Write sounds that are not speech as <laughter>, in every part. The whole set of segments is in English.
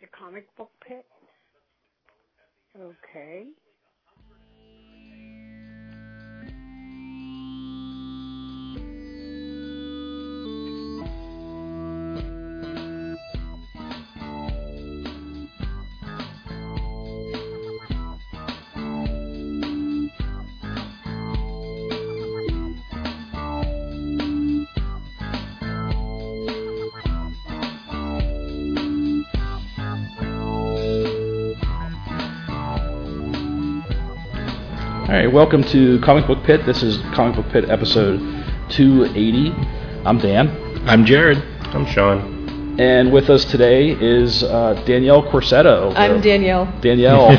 The comic book pit? Okay. Right, welcome to Comic Book Pit. This is Comic Book Pit episode 280. I'm Dan, I'm Jared. I'm Sean. and with us today is uh, Danielle Corsetto. I'm Danielle. Danielle.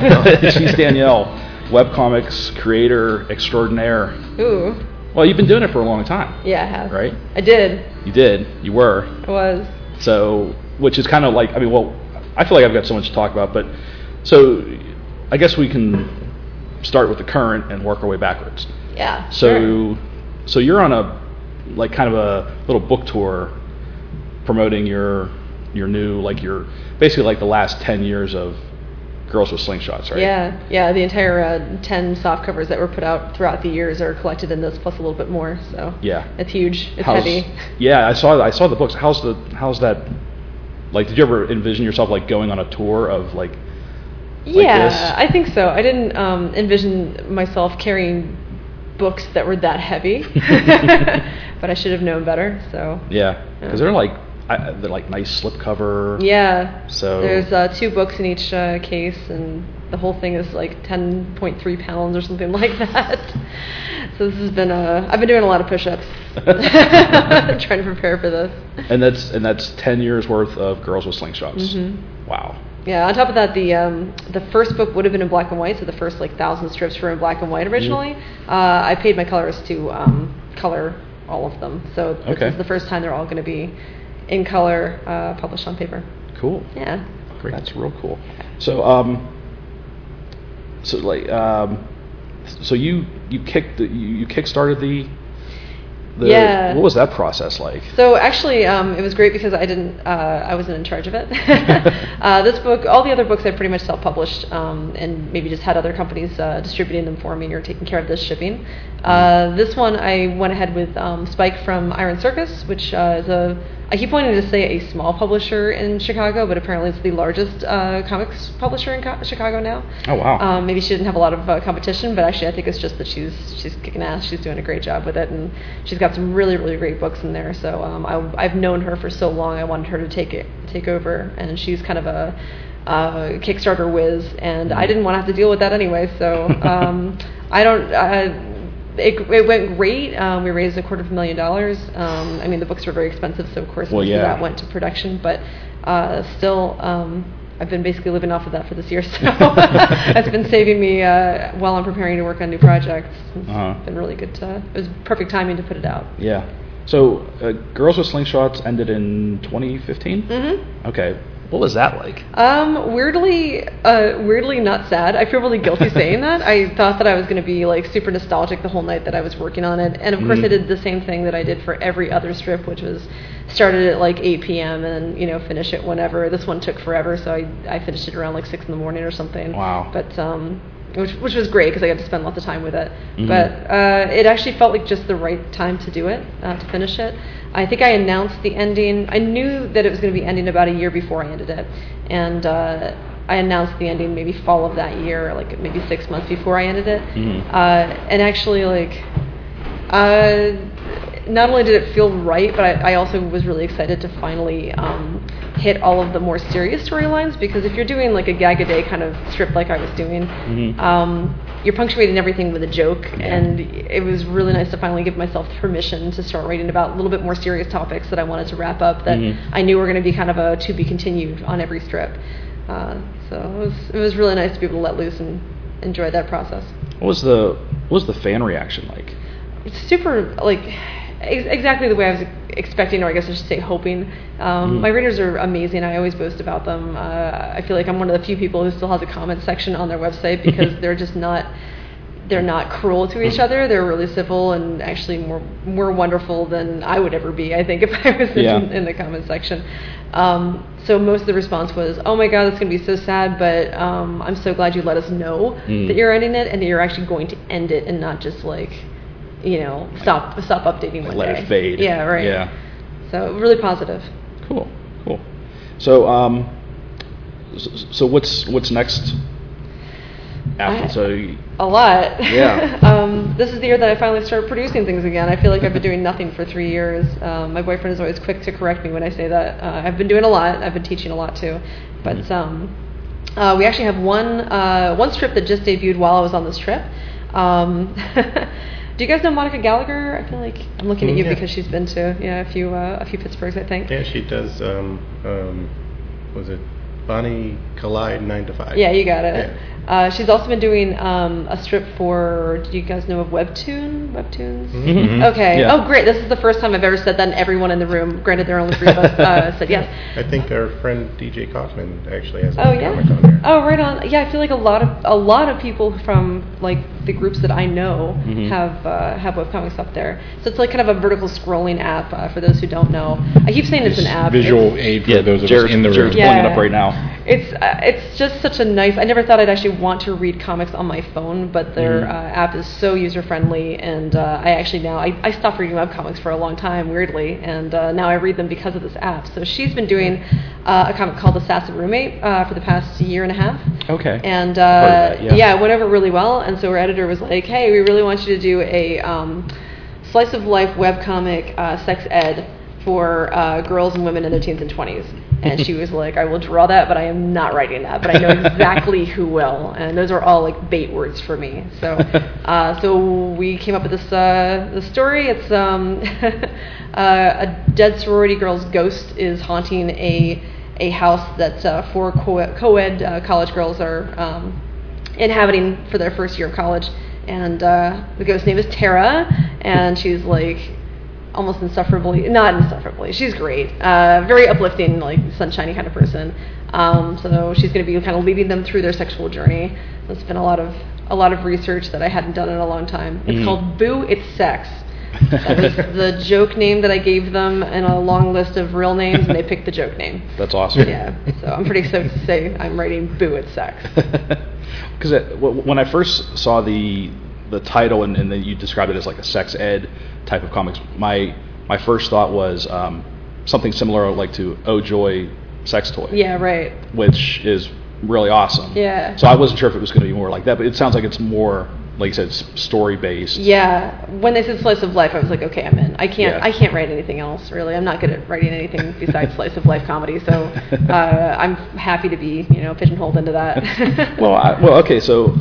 <laughs> <laughs> She's Danielle, webcomics creator extraordinaire. Ooh. Well, you've been doing it for a long time, Yeah, I have. right? I did. You did. You were. I was. So, which is kind of like, I mean, well, I feel like I've got so much to talk about, but so I guess we can start with the current and work our way backwards. Yeah. So, sure. so you're on a like kind of a little book tour promoting your your new like your basically like the last 10 years of Girls with Slingshots, right? Yeah, yeah. The entire uh, ten soft covers that were put out throughout the years are collected in this, plus a little bit more. So Yeah. it's huge. It's How's- heavy. Yeah, I saw I saw the books. How's the how's that like did you ever envision yourself like going on a tour of like yeah, this? I think so. I didn't um, envision myself carrying books that were that heavy, <laughs> <laughs> but I should have known better. So yeah, cuz they're like I, they're like nice slipcover. yeah. So There's uh, two books in each uh, case, and the whole thing is like 10.3 pounds or something <laughs> like that. So this has been uh, I've been doing a lot of push-ups, trying to prepare for this. and that's and that's 10 years worth of Girls with Slingshots. Mm-hmm. Wow. Yeah. On top of that, the um, the first book would have been in black and white, so the first like thousand strips were in black and white originally. Mm-hmm. Uh, I paid my colorist to um, color all of them, so this Okay. is the first time they're all going to be in color, uh, published on paper. Cool. Yeah. Great. That's real cool. So, um, so like, um, so you you kicked the, you, you kickstarted the, the Yeah. What was that process like? So actually, um, it was great because I didn't, uh, I wasn't in charge of it. <laughs> uh, this book, all the other books I pretty much self-published, um, and maybe just had other companies uh, distributing them for me or taking care of the shipping. Uh, this one, I went ahead with um, Spike from Iron Circus, which uh, is a, I keep wanting to say a small publisher in Chicago, but apparently it's the largest uh, comics publisher in co- Chicago now. Oh wow. Um, maybe she didn't have a lot of uh, competition, but actually I think it's just that she's she's kicking ass. She's doing a great job with it, and she's got some really really great books in there. So um, I, I've known her for so long. I wanted her to take it take over, and she's kind of a uh, Kickstarter whiz, and I didn't want to have to deal with that anyway. So <laughs> um, I don't. I, it, it went great. Um, we raised a quarter of a million dollars. Um, I mean, the books were very expensive, so of course Well, most of yeah. that went to production. But uh, still, um, I've been basically living off of that for this year. <laughs> So that's been saving me uh, while I'm preparing to work on new projects. It's Uh-huh. been really good. To, it was perfect timing to put it out. yeah. So, uh, Girls with Slingshots ended in 2015. hmm Okay. What was that like? Um, weirdly, uh, weirdly not sad. I feel really guilty saying that. I thought that I was going to be like super nostalgic the whole night that I was working on it, and of course Mhm. I did the same thing that I did for every other strip, which was started at like 8 p.m. and you know finish it whenever. This one took forever, so I I finished it around like six in the morning or something. Wow. But um, which which was great because I got to spend lots of time with it. Mhm. But uh, it actually felt like just the right time to do it, uh, to finish it. I think I announced the ending. I knew that it was going to be ending about a year before I ended it, and uh, I announced the ending maybe fall of that year, like maybe six months before I ended it. Mhm. Uh, and actually, like, uh, not only did it feel right, but I, I also was really excited to finally um, hit all of the more serious storylines because if you're doing like a gag a day kind of strip like I was doing, Mhm. um, you're punctuating everything with a joke, and it was really nice to finally give myself permission to start writing about a little bit more serious topics that I wanted to wrap up that Mhm. I knew were going to be kind of a to be continued on every strip. Uh, so it was it was really nice to be able to let loose and enjoy that process. What was the what was the fan reaction like? It's super like ex- exactly the way I was expecting, or I guess I should say hoping. Um, Mhm. My readers are amazing. I always boast about them. Uh, I feel like I'm one of the few people who still has a comment section on their website because <laughs> they're just not they're not cruel to each other. They're really civil and actually more more wonderful than I would ever be. I think <laughs> if I was Yeah. in, in the comment section. Um, so most of the response was, "Oh my God, that's going to be so sad, but um, I'm so glad you let us know Mm. that you're ending it and that you're actually going to end it and not just like, you know, stop stop updating one let day. it fade. Yeah, right. Yeah. So really positive. Cool. Cool. So um, so, so what's what's next? After I- so you- A lot. Yeah. <laughs> um, this is the year that I finally started producing things again. I feel like I've been doing nothing for three years. Um, my boyfriend is always quick to correct me when I say that. Uh, I've been doing a lot. I've been teaching a lot too. But Mhm. um, uh, we actually have one uh, one strip that just debuted while I was on this trip. Um, <laughs> do you guys know Monica Gallagher? I feel like I'm looking at Mm, you yeah. because she's been to yeah a few uh, a few Pittsburghs I think. Yeah, she does. Um, um, was it Bonnie Collide nine to five? Yeah, you got it. Yeah. Uh, she's also been doing um, a strip for. Do you guys know of Webtoon? Webtoons. Mhm. Okay. Yeah. Oh, great! This is the first time I've ever said that, and everyone in the room, granted there are only three of us, uh, <laughs> said yes. I think our friend DJ Kaufman actually has a Oh yeah. comic on there. Oh right on. Yeah, I feel like a lot of a lot of people from like the groups that I know Mhm. have uh, have webcomics up there. So it's like kind of a vertical scrolling app uh, for those who don't know. I keep saying it's an app. Visual It's- aid for yeah, those of us in the room. Jared's Yeah. pulling it up right now. It's uh, it's just such a nice. I never thought I'd actually want to read comics on my phone, but their Mhm. uh, app is so user friendly, and uh, I actually now I, I stopped reading webcomics for a long time, weirdly, and uh, now I read them because of this app. So she's been doing uh, a comic called Assassin Roommate uh, for the past year and a half. Okay. And uh, that, yeah. yeah, it went over really well. And so our editor was like, "Hey, we really want you to do a um, slice of life webcomic, uh, sex ed for uh, girls and women in their teens and 20s." And she was like, "I will draw that, but I am not writing that. But I know exactly who will." And those are all like bait words for me. So, <laughs> uh, so we came up with this uh, the story. It's um, <laughs> uh, a dead sorority girl's ghost is haunting a a house that uh, four co- co-ed uh, college girls are um, inhabiting for their first year of college. And uh, the ghost's name is Tara, and she's like almost insufferably, not insufferably, she's great, uh, very uplifting, like sunshiny kind of person. Um, so she's going to be kind of leading them through their sexual journey. It's been a lot of a lot of research that I hadn't done in a long time. It's Mhm. called Boo It's Sex. That was <laughs> the joke name that I gave them in a long list of real names, and they picked the joke name. That's awesome. Yeah, so I'm pretty stoked to say I'm writing Boo It's Sex. <laughs> Because when I first saw the the title and, and then you described it as like a sex ed type of comics, my my first thought was um, something similar like to Oh Joy Sex Toy, Yeah, right. which is really awesome. Yeah. So I wasn't sure if it was going to be more like that, but it sounds like it's more like you said, story based. Yeah, when they said slice of life, I was like, okay, I'm in. I can't, Yeah. I can't write anything else really. I'm not good at writing anything besides slice of life comedy. So uh, I'm happy to be, you know, pigeonholed into that. <laughs> well, I, well, okay, so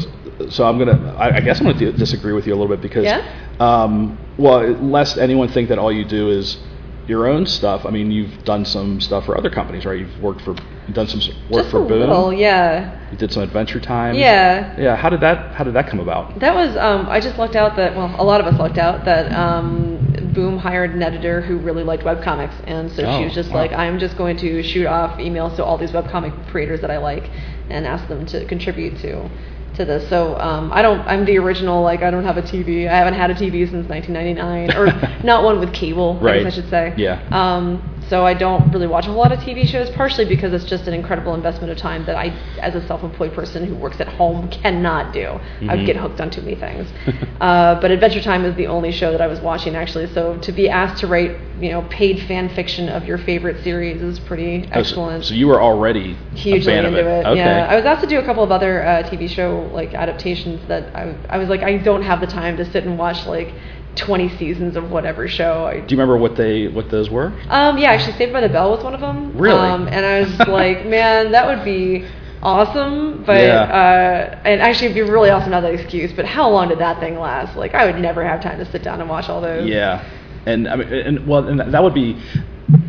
so I'm gonna. I, I guess I'm gonna disagree with you a little bit because, Yeah? um, well, lest anyone think that all you do is your own stuff. I mean, you've done some stuff for other companies, right? You've worked for, done some work Just for Boom. little, yeah, You did some Adventure Time. yeah. Yeah. How did that How did that come about? That was um, I just lucked out that well, a lot of us lucked out that um, Boom hired an editor who really liked webcomics, and so Oh, she was just wow. like, I'm just going to shoot off emails to all these webcomic creators that I like, and ask them to contribute to to this. So um, I don't. I'm the original. Like I don't have a TV. I haven't had a TV since 1999, or <laughs> not one with cable. I Right. guess I should say. Yeah. Um, so I don't really watch a whole lot of TV shows, partially because it's just an incredible investment of time that I, as a self-employed person who works at home, cannot do. I would Mhm. get hooked on too many things. <laughs> uh, but Adventure Time is the only show that I was watching actually. So to be asked to write, you know, paid fan fiction of your favorite series is pretty Oh, excellent. So, you were already Hugely a fan into of it. it. Okay. Yeah, I was asked to do a couple of other uh, TV show like adaptations that I, I was like, I don't have the time to sit and watch like 20 seasons of whatever show. I, Do you remember what they what those were? um, yeah, actually, Saved by the Bell was one of them. Really? Um, and I was like, <laughs> man, that would be awesome. But Yeah. uh, and actually, it'd be really awesome to have that excuse. But how long did that thing last? Like, I would never have time to sit down and watch all those. Yeah, and I mean, and well, and that would be.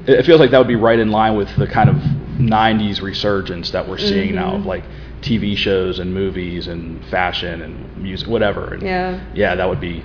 It feels like that would be right in line with the kind of '90s resurgence that we're seeing now of Mhm. like TV shows and movies and fashion and music, whatever. And Yeah. yeah, that would be.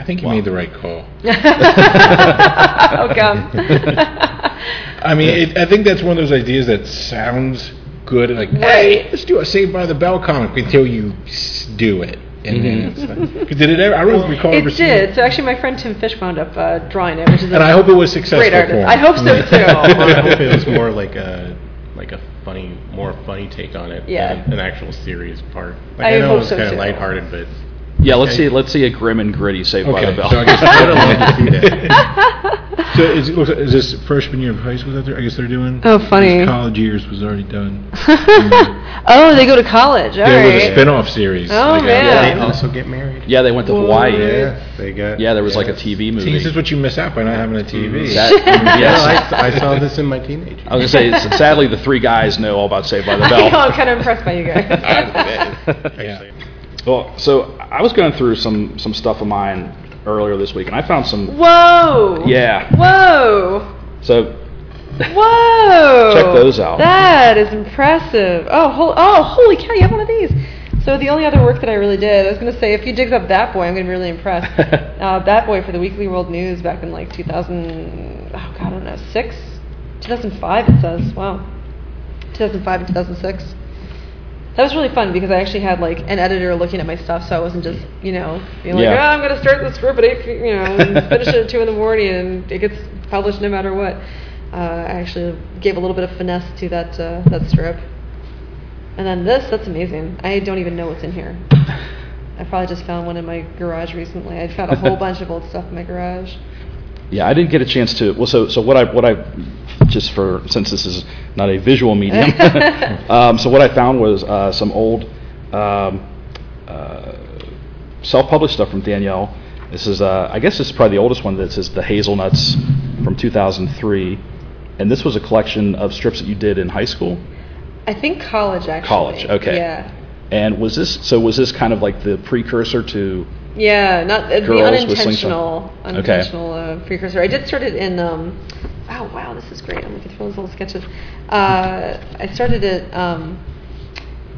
I think you Wow. made the right call. <laughs> oh come. <laughs> I mean, it, I think that's one of those ideas that sounds good. Like, Right. hey, let's do a Saved by the Bell comic until you s- do it. And then it's like, did it ever? I don't recall ever It seeing did. So actually, my friend Tim Fish wound up uh, drawing it, which is a And I hope it was successful great artist. for him. I hope so <laughs> Well, I hope it was more like a like a funny, more funny take on it Yeah. than an actual serious part. Like, I I, know hope it was so, kind of too. lighthearted, but Yeah, let's Okay. see. Let's see a grim and gritty Saved by Okay, the Bell. so I guess I would have loved to see that. <laughs> So is, it looks like, is this freshman year of high school that they're, I guess they're doing? Oh, funny. His college years was already done. <laughs> oh, they go to college. All there was right. a spin-off series. Oh, Like, uh, man. They also get married. yeah, they went to Hawaii. Yeah, they got. Yeah, there was like a yes. TV movie. See, this is what you miss out by not having a TV. <laughs> That- Yeah, yes. I, I saw this in my teenage. I was gonna say, s- sadly, the three guys know all about Saved by the I know, I'm kind of impressed by you guys. Actually, well, so I was going through some some stuff of mine earlier this week, and I found some. Whoa. Yeah. Whoa. So Whoa! Check those out. That is impressive. Oh, hol- oh, holy cow! You have one of these. So the only other work that I really did, I was going to say, if you dig up That Boy, I'm going to be really impressed. <laughs> uh, that Boy for the Weekly World News back in like 2000, oh god, I don't know, six, 2005 it says. Wow, 2005 and 2006. That was really fun because I actually had like an editor looking at my stuff, so I wasn't just you know being like, Yeah. oh, I'm going to start this group at eight, you know, and <laughs> finish it at two in the morning, and it gets published no matter what. Uh, I actually gave a little bit of finesse to that uh, that strip. And then this, that's amazing. I don't even know what's in here. I probably just found one in my garage recently. I found a whole <laughs> bunch of old stuff in my garage. Yeah, I didn't get a chance to. Well, so so what I what I just for since this is not a visual medium, <laughs> um, so what I found was uh, some old um, uh, self-published stuff from Danielle. This is uh, I guess this is probably the oldest one. This is the Hazelnuts from 2003, and this was a collection of strips that you did in high school. I think college actually. College, okay. Yeah. And was this so? Was this kind of like the precursor to? Yeah, not uh, the with unintentional. Okay. unintentional uh, precursor. I did start it in. Um, oh wow, this is great! I'm looking through those little sketches. Uh, I started it um,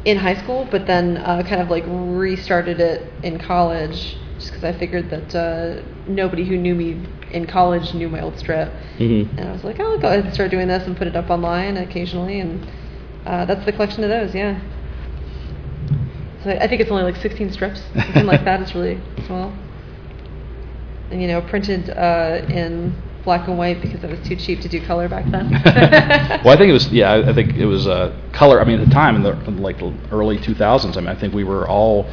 in high school, but then uh, kind of like restarted it in college, just because I figured that uh, nobody who knew me in college knew my old strip, Mm-hmm. and I was like, oh, I'll go ahead and start doing this and put it up online occasionally, and uh, that's the collection of those. Yeah. So I think it's only like 16 strips, something like <laughs> that. It's really small. And you know, printed uh, in black and white because it was too cheap to do color back then. <laughs> well, I think it was. Yeah, I think it was uh, color. I mean, at the time in the in like the early 2000s. I mean, I think we were all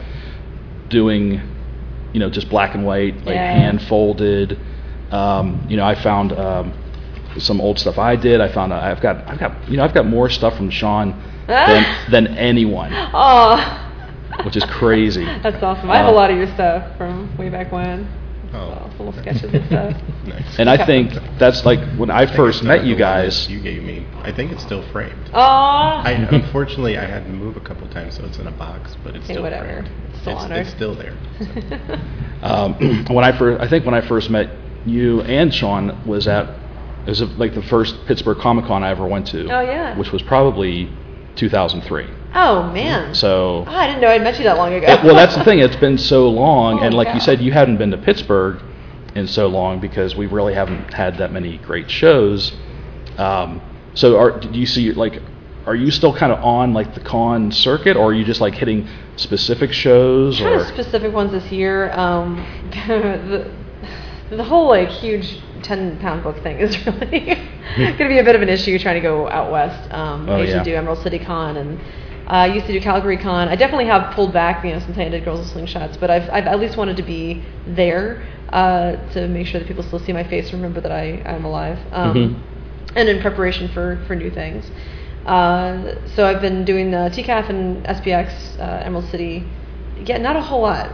doing, you know, just black and white, like Yeah. hand folded. Um, you know, I found um, some old stuff I did. I found uh, I've got I've got you know I've got more stuff from Sean than <laughs> than anyone, oh, which is crazy. <laughs> that's awesome. I have a Uh, lot of your stuff from way back when. Oh. So, little sketches and stuff. nice. And I think that's like when I think first it's met you the one that guys. You gave me. I think it's still framed. Oh, I unfortunately I had to move a couple times, so it's in a box, but it's Hey, still whatever. framed. It's still it's, honored. it's still there. <laughs> Um, <clears throat> when I first, I think when I first met you and Sean was at it was like the first Pittsburgh Comic Con I ever went to. Oh, yeah. Which was probably 2003. oh man. So, Oh, I didn't know I'd met you that long ago. it- well, that's the thing. It's been so long, Holy and like cow. you said, you hadn't been to Pittsburgh in so long because we really haven't had that many great shows. Um, so, are do you see like? Are you still kind of on like the con circuit, or are you just like hitting specific shows? kind Or of specific ones this year. Um, <laughs> the, the whole like huge ten pound book thing is <laughs> really going to be a bit of an issue trying to go out west. Um, Oh, I usually yeah. do Emerald City Con and uh, I used to do Calgary Con. I definitely have pulled back, you know, since I did Girls with Slingshots, but I've, I've at least wanted to be there uh, to make sure that people still see my face and remember that I, I'm alive. Um, Mhm. And in preparation for, for new things. Uh, so I've been doing the TCAF and SPX, uh, Emerald City. Yeah, not a whole lot.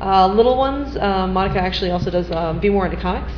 Uh, little ones. Uh, Monica actually also does um, Be More Into Comics,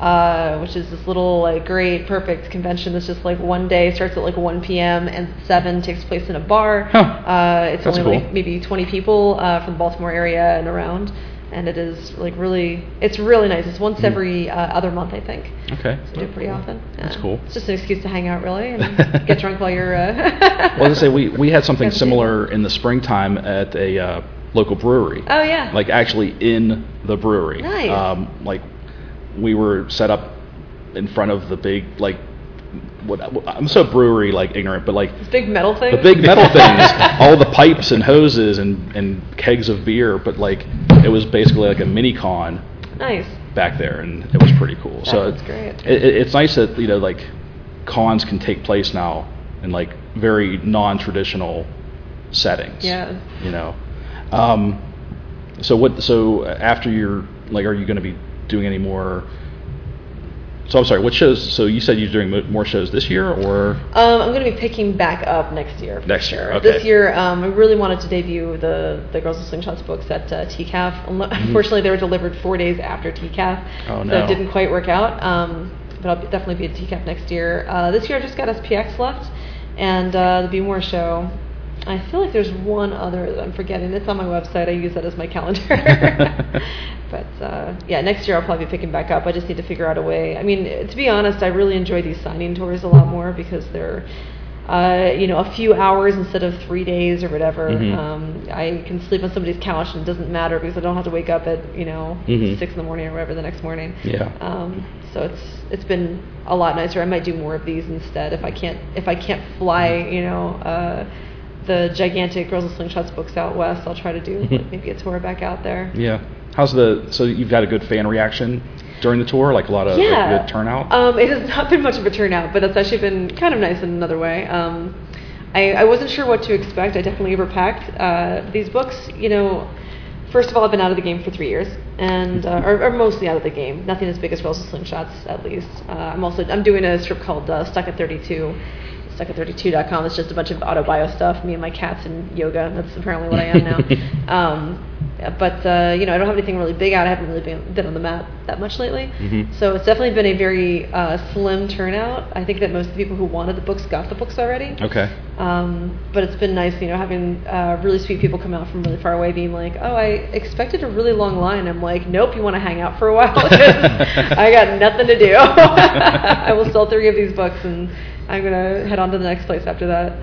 uh, which is this little like great perfect convention that's just like one day starts at like 1 p.m. and 7 takes place in a bar. Huh. Uh, it's That's only cool. like maybe 20 people uh, from the Baltimore area and around, and it is like really it's really nice. It's once every uh, other month I think. okay. So do it pretty often. That's cool. It's just an excuse to hang out, really, and <laughs> get drunk while you're. Uh, Well, as I say, we, we had something <laughs> similar in the springtime at a uh, local brewery. oh yeah. Like actually in the brewery. Nice. Um, like we were set up in front of the big like what I'm so brewery like ignorant, but like This big metal thing. the big metal things, all the pipes and hoses and and kegs of beer, but like it was basically like a mini con Nice. back there, and it was pretty cool. so it's great. It, it, it's nice that you know like cons can take place now in like very non-traditional settings. Yeah. You know, um, so what? So after you're like, are you going to be doing any more? So I'm sorry. What shows? So you said you're doing more shows this year, or Um, I'm going to be picking back up next year. Next year, sure. okay. This year, um, I really wanted to debut the the Girls with Slingshots books at uh, TCAF. Unlo- <laughs> Unfortunately, they were delivered four days after TCAF, Mm-hmm. Oh, so no. it didn't quite work out. Um, but I'll definitely be at TCAF next year. Uh, this year, I just got SPX left, and uh, the Be More show. I feel like there's one other that I'm forgetting. It's on my website. I use that as my calendar. <laughs> <laughs> but uh, yeah, next year I'll probably be picking back up. I just need to figure out a way. I mean, to be honest, I really enjoy these signing tours a lot more because they're, uh, you know, a few hours instead of three days or whatever. Mhm. Um, I can sleep on somebody's couch and it doesn't matter because I don't have to wake up at you know Mhm. six in the morning or whatever the next morning. Yeah. Um, so it's it's been a lot nicer. I might do more of these instead if I can't if I can't fly, you know. Uh, the gigantic Girls with Slingshots books out west. I'll try to do <laughs> like, maybe a tour back out there. yeah? How's the? So you've got a good fan reaction during the tour, like a lot of like, yeah. good turnout. Um, it has not been much of a turnout, but that's actually been kind of nice in another way. Um, I, I wasn't sure what to expect. I definitely overpacked. Uh, these books, you know, first of all, I've been out of the game for three years, and uh, or, or mostly out of the game. Nothing as big as with Slingshots, at least. Uh, I'm also I'm doing a strip called uh, Stuck at 32. Stuck at 32.com. It's just a bunch of auto bio stuff. Me and my cats and yoga. That's apparently what I am now. <laughs> um, but uh, you know, I don't have anything really big out. I haven't really been, been on the map that much lately. Mhm. So it's definitely been a very uh, slim turnout. I think that most of the people who wanted the books got the books already. okay. Um, but it's been nice, you know, having uh, really sweet people come out from really far away, being like, "Oh, I expected a really long line." I'm like, "Nope, you want to hang out for a while? <laughs> I got nothing to do. <laughs> I will sell three of these books, and I'm gonna head on to the next place after that."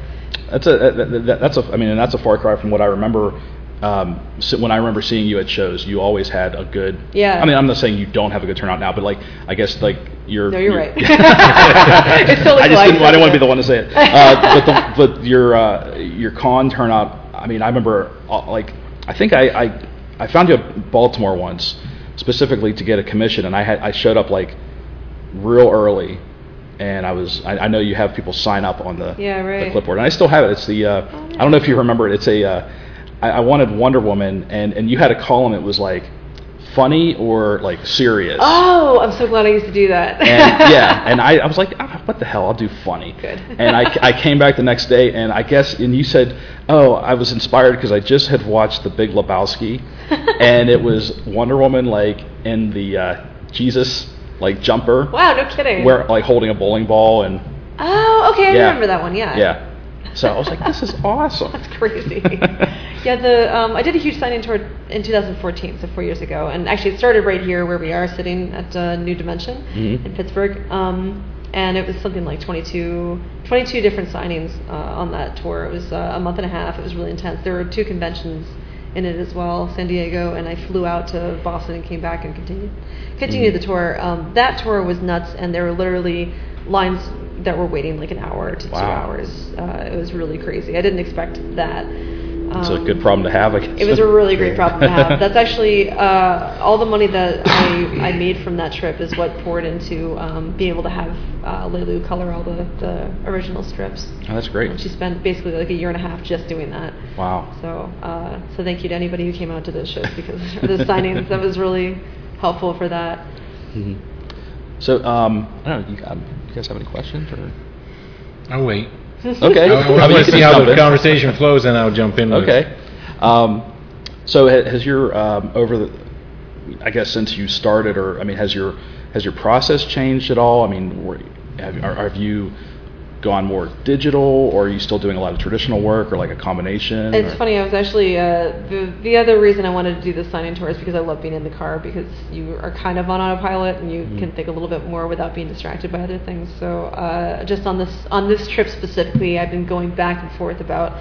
That's a that, that, that's a I mean, and that's a far cry from what I remember. Um, so when I remember seeing you at shows, you always had a good. Yeah. I mean, I'm not saying you don't have a good turnout now, but like I guess like you're. No, you're right. <laughs> <laughs> it's totally I just didn't. I didn't want to be the one to say it. <laughs> Uh, but the, but your uh, your con turnout. I mean, I remember uh, like I think I, I I found you at Baltimore once specifically to get a commission, and I had I showed up like real early. And I was, I, I know you have people sign up on the, Yeah, the right. clipboard, and I still have it. It's the, uh, Oh, I don't know if you remember it. It's a, uh, I, I wanted Wonder Woman, and, and you had a column that was like funny or like serious. Oh, I'm so glad I used to do that. And <laughs> yeah, and I, I was like, ah, what the hell? I'll do funny. Good. and I, I came back the next day, and I guess, and you said, oh, I was inspired because I just had watched The Big Lebowski, <laughs> and it was Wonder Woman like in the uh, Jesus like jumper, wow, no kidding. where like holding a bowling ball, and Oh, okay, I Yeah. remember that one. Yeah. yeah. So I was like, this is awesome. <laughs> That's crazy. Yeah, the um, I did a huge signing tour in 2014, so four years ago, and actually it started right here where we are sitting at uh, New Dimension Mhm. in Pittsburgh. Um, and it was something like 22, 22 different signings uh, on that tour. It was uh, a month and a half. It was really intense. There were two conventions in it as well, San Diego, and I flew out to Boston and came back and continued continued Mhm. the tour. Um, that tour was nuts, and there were literally lines that were waiting like an hour to two hours. Uh, it was really crazy. I didn't expect that. It's a good problem to have. I guess. It was a really great problem to have. <laughs> That's actually uh, all the money that I, I made from that trip is what poured into um, being able to have uh, Leilu color all the, the original strips. Oh, that's great. And she spent basically like a year and a half just doing that. Wow. So, uh, so thank you to anybody who came out to those shows because <laughs> the signings that was really helpful for that. hmm So um, I don't know. You, um, you guys have any questions or? I'll wait. Okay. I, I mean, want to can see how the conversation flows, and I'll jump in. with- Okay. Um, so ha- has your um, over the, I guess since you started, or I mean, has your has your process changed at all? I mean, were, have, are, have you gone more digital, or are you still doing a lot of traditional work, or like a combination? It's or- funny. I was actually uh, the the other reason I wanted to do the signing tour is because I love being in the car because you are kind of on autopilot and you Mhm. can think a little bit more without being distracted by other things. So uh, just on this on this trip specifically, I've been going back and forth about.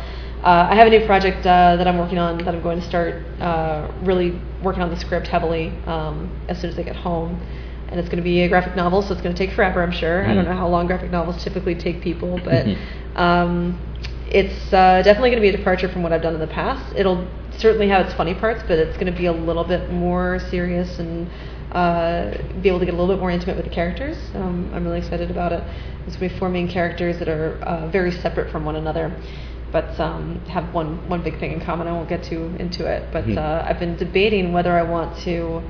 Uh, I have a new project uh, that I'm working on that I'm going to start uh, really working on the script heavily um, as soon as I get home. And it's going to be a graphic novel, so it's going to take forever, I'm sure. I don't Mm. know how long graphic novels typically take people, <laughs> but um, it's uh, definitely going to be a departure from what I've done in the past. It'll certainly have its funny parts, but it's going to be a little bit more serious and uh, be able to get a little bit more intimate with the characters. Um, I'm really excited about it. It's going to be four main characters that are uh, very separate from one another, but um, have one one big thing in common. I won't get too into it, but Mhm. uh, I've been debating whether I want to.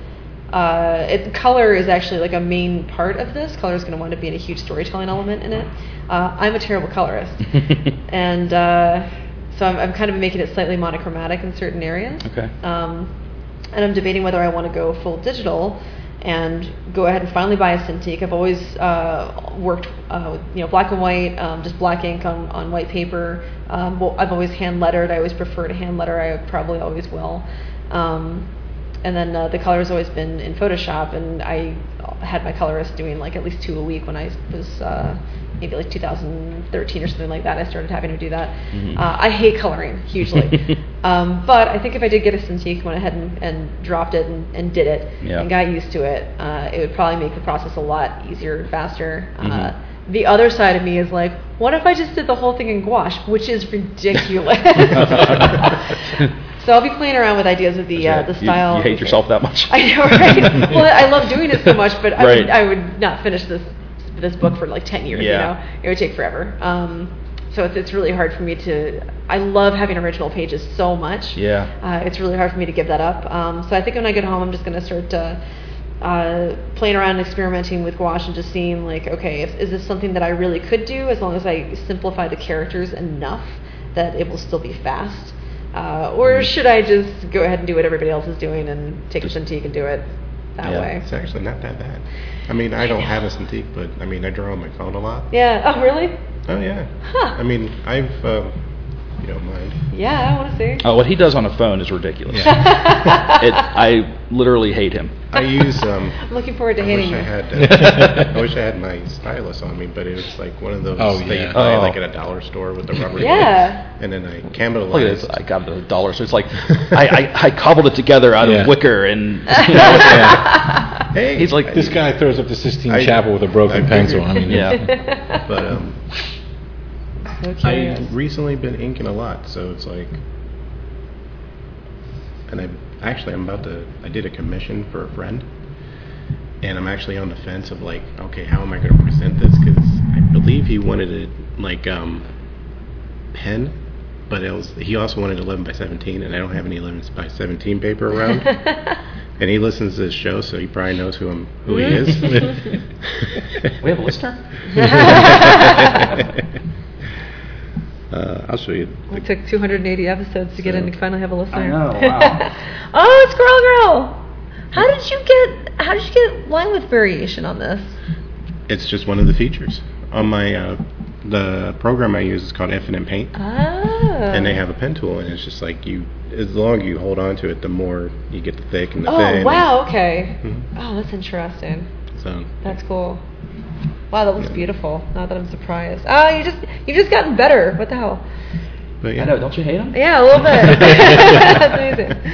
Uh, it, color is actually like a main part of this. Color is going to wind up being a huge storytelling element in it. Uh, I'm a terrible colorist, <laughs> and uh, so I'm, I'm kind of making it slightly monochromatic in certain areas. Okay. Um, and I'm debating whether I want to go full digital and go ahead and finally buy a Cintiq. I've always uh, worked uh, with you know black and white, um, just black ink on, on white paper. Um, well, I've always hand lettered. I always prefer to hand letter. I probably always will. Um, and then uh, the color has always been in Photoshop, and I had my colorist doing like at least two a week when I was uh, maybe like 2013 or something like that. I started having to do that. Mhm. Uh, I hate coloring hugely, <laughs> um, but I think if I did get a Cintiq, went ahead and, and dropped it and, and did it Yeah. and got used to it, uh, it would probably make the process a lot easier and faster. Uh, Mhm. the other side of me is like, what if I just did the whole thing in gouache, which is ridiculous. <laughs> <laughs> so I'll be playing around with ideas of the uh, the You- style. You, hate yourself that much? I know, right? <laughs> well, I love doing it so much, but I, Right. would, I would not finish this this book for like ten years. Yeah. You know, it would take forever. Um, so it's, it's really hard for me to. I love having original pages so much. Yeah. Uh, it's really hard for me to give that up. Um, so I think when I get home, I'm just going to start uh, uh, playing around and experimenting with gouache and just seeing like, okay, if, is this something that I really could do as long as I simplify the characters enough that it will still be fast, uh, or should I just go ahead and do what everybody else is doing and take a Cintiq and do it that Yeah. way? It's actually not that bad. I mean, I don't have a Cintiq, but I mean, I draw on my phone a lot. Yeah. Oh, really? Oh yeah. Huh. I mean, I've, um, you don't mind. Yeah, I want to see. Oh, what he does on a phone is ridiculous. <laughs> it, I literally hate him. I use. Um, I'm <laughs> looking forward to I hating wish I you. had. Uh, <laughs> I wish I had my stylus on me, but it was like one of those Oh, that yeah. you buy Oh. like at a dollar store with the rubber. Yeah. glove. And then I Look at capitalized. this. I got it at a dollar, so it's like I, I, I cobbled it together out Yeah. of wicker, and you know, Yeah. Hey, He's like- This guy throws up the Sistine I- Chapel with a broken I pencil. I mean, yeah. But um, so curious. I've recently been inking a lot, so it's like, and I actually I'm about to. I did a commission for a friend, and I'm actually on the fence of like, okay, how am I going to present this? Because I believe he wanted it like um, pen, but it was he also wanted 11 by 17, and I don't have any 11 by 17 paper around. <laughs> and he listens to this show, so he probably knows who I'm who he is. <laughs> <laughs> we have a listener. Uh, I'll show you. It took 280 episodes to get in to finally have a listener. I know, <laughs> wow. oh, it's Girl Girl. How did you get? How did you get line width variation on this? It's just one of the features on my uh, the program I use is called Infinite Paint, Ah. and they have a pen tool, and it's just like you, as long as you hold on to it, the more you get the thick and the Oh thin. wow. Okay. Mhm. Oh, that's interesting. So That's cool. Wow, that looks Yeah. beautiful. Not that I'm surprised. Oh, you just you've just gotten better. What the hell? but yeah, I know. Don't you hate him? Yeah, a little bit. <laughs> <laughs> that's amazing.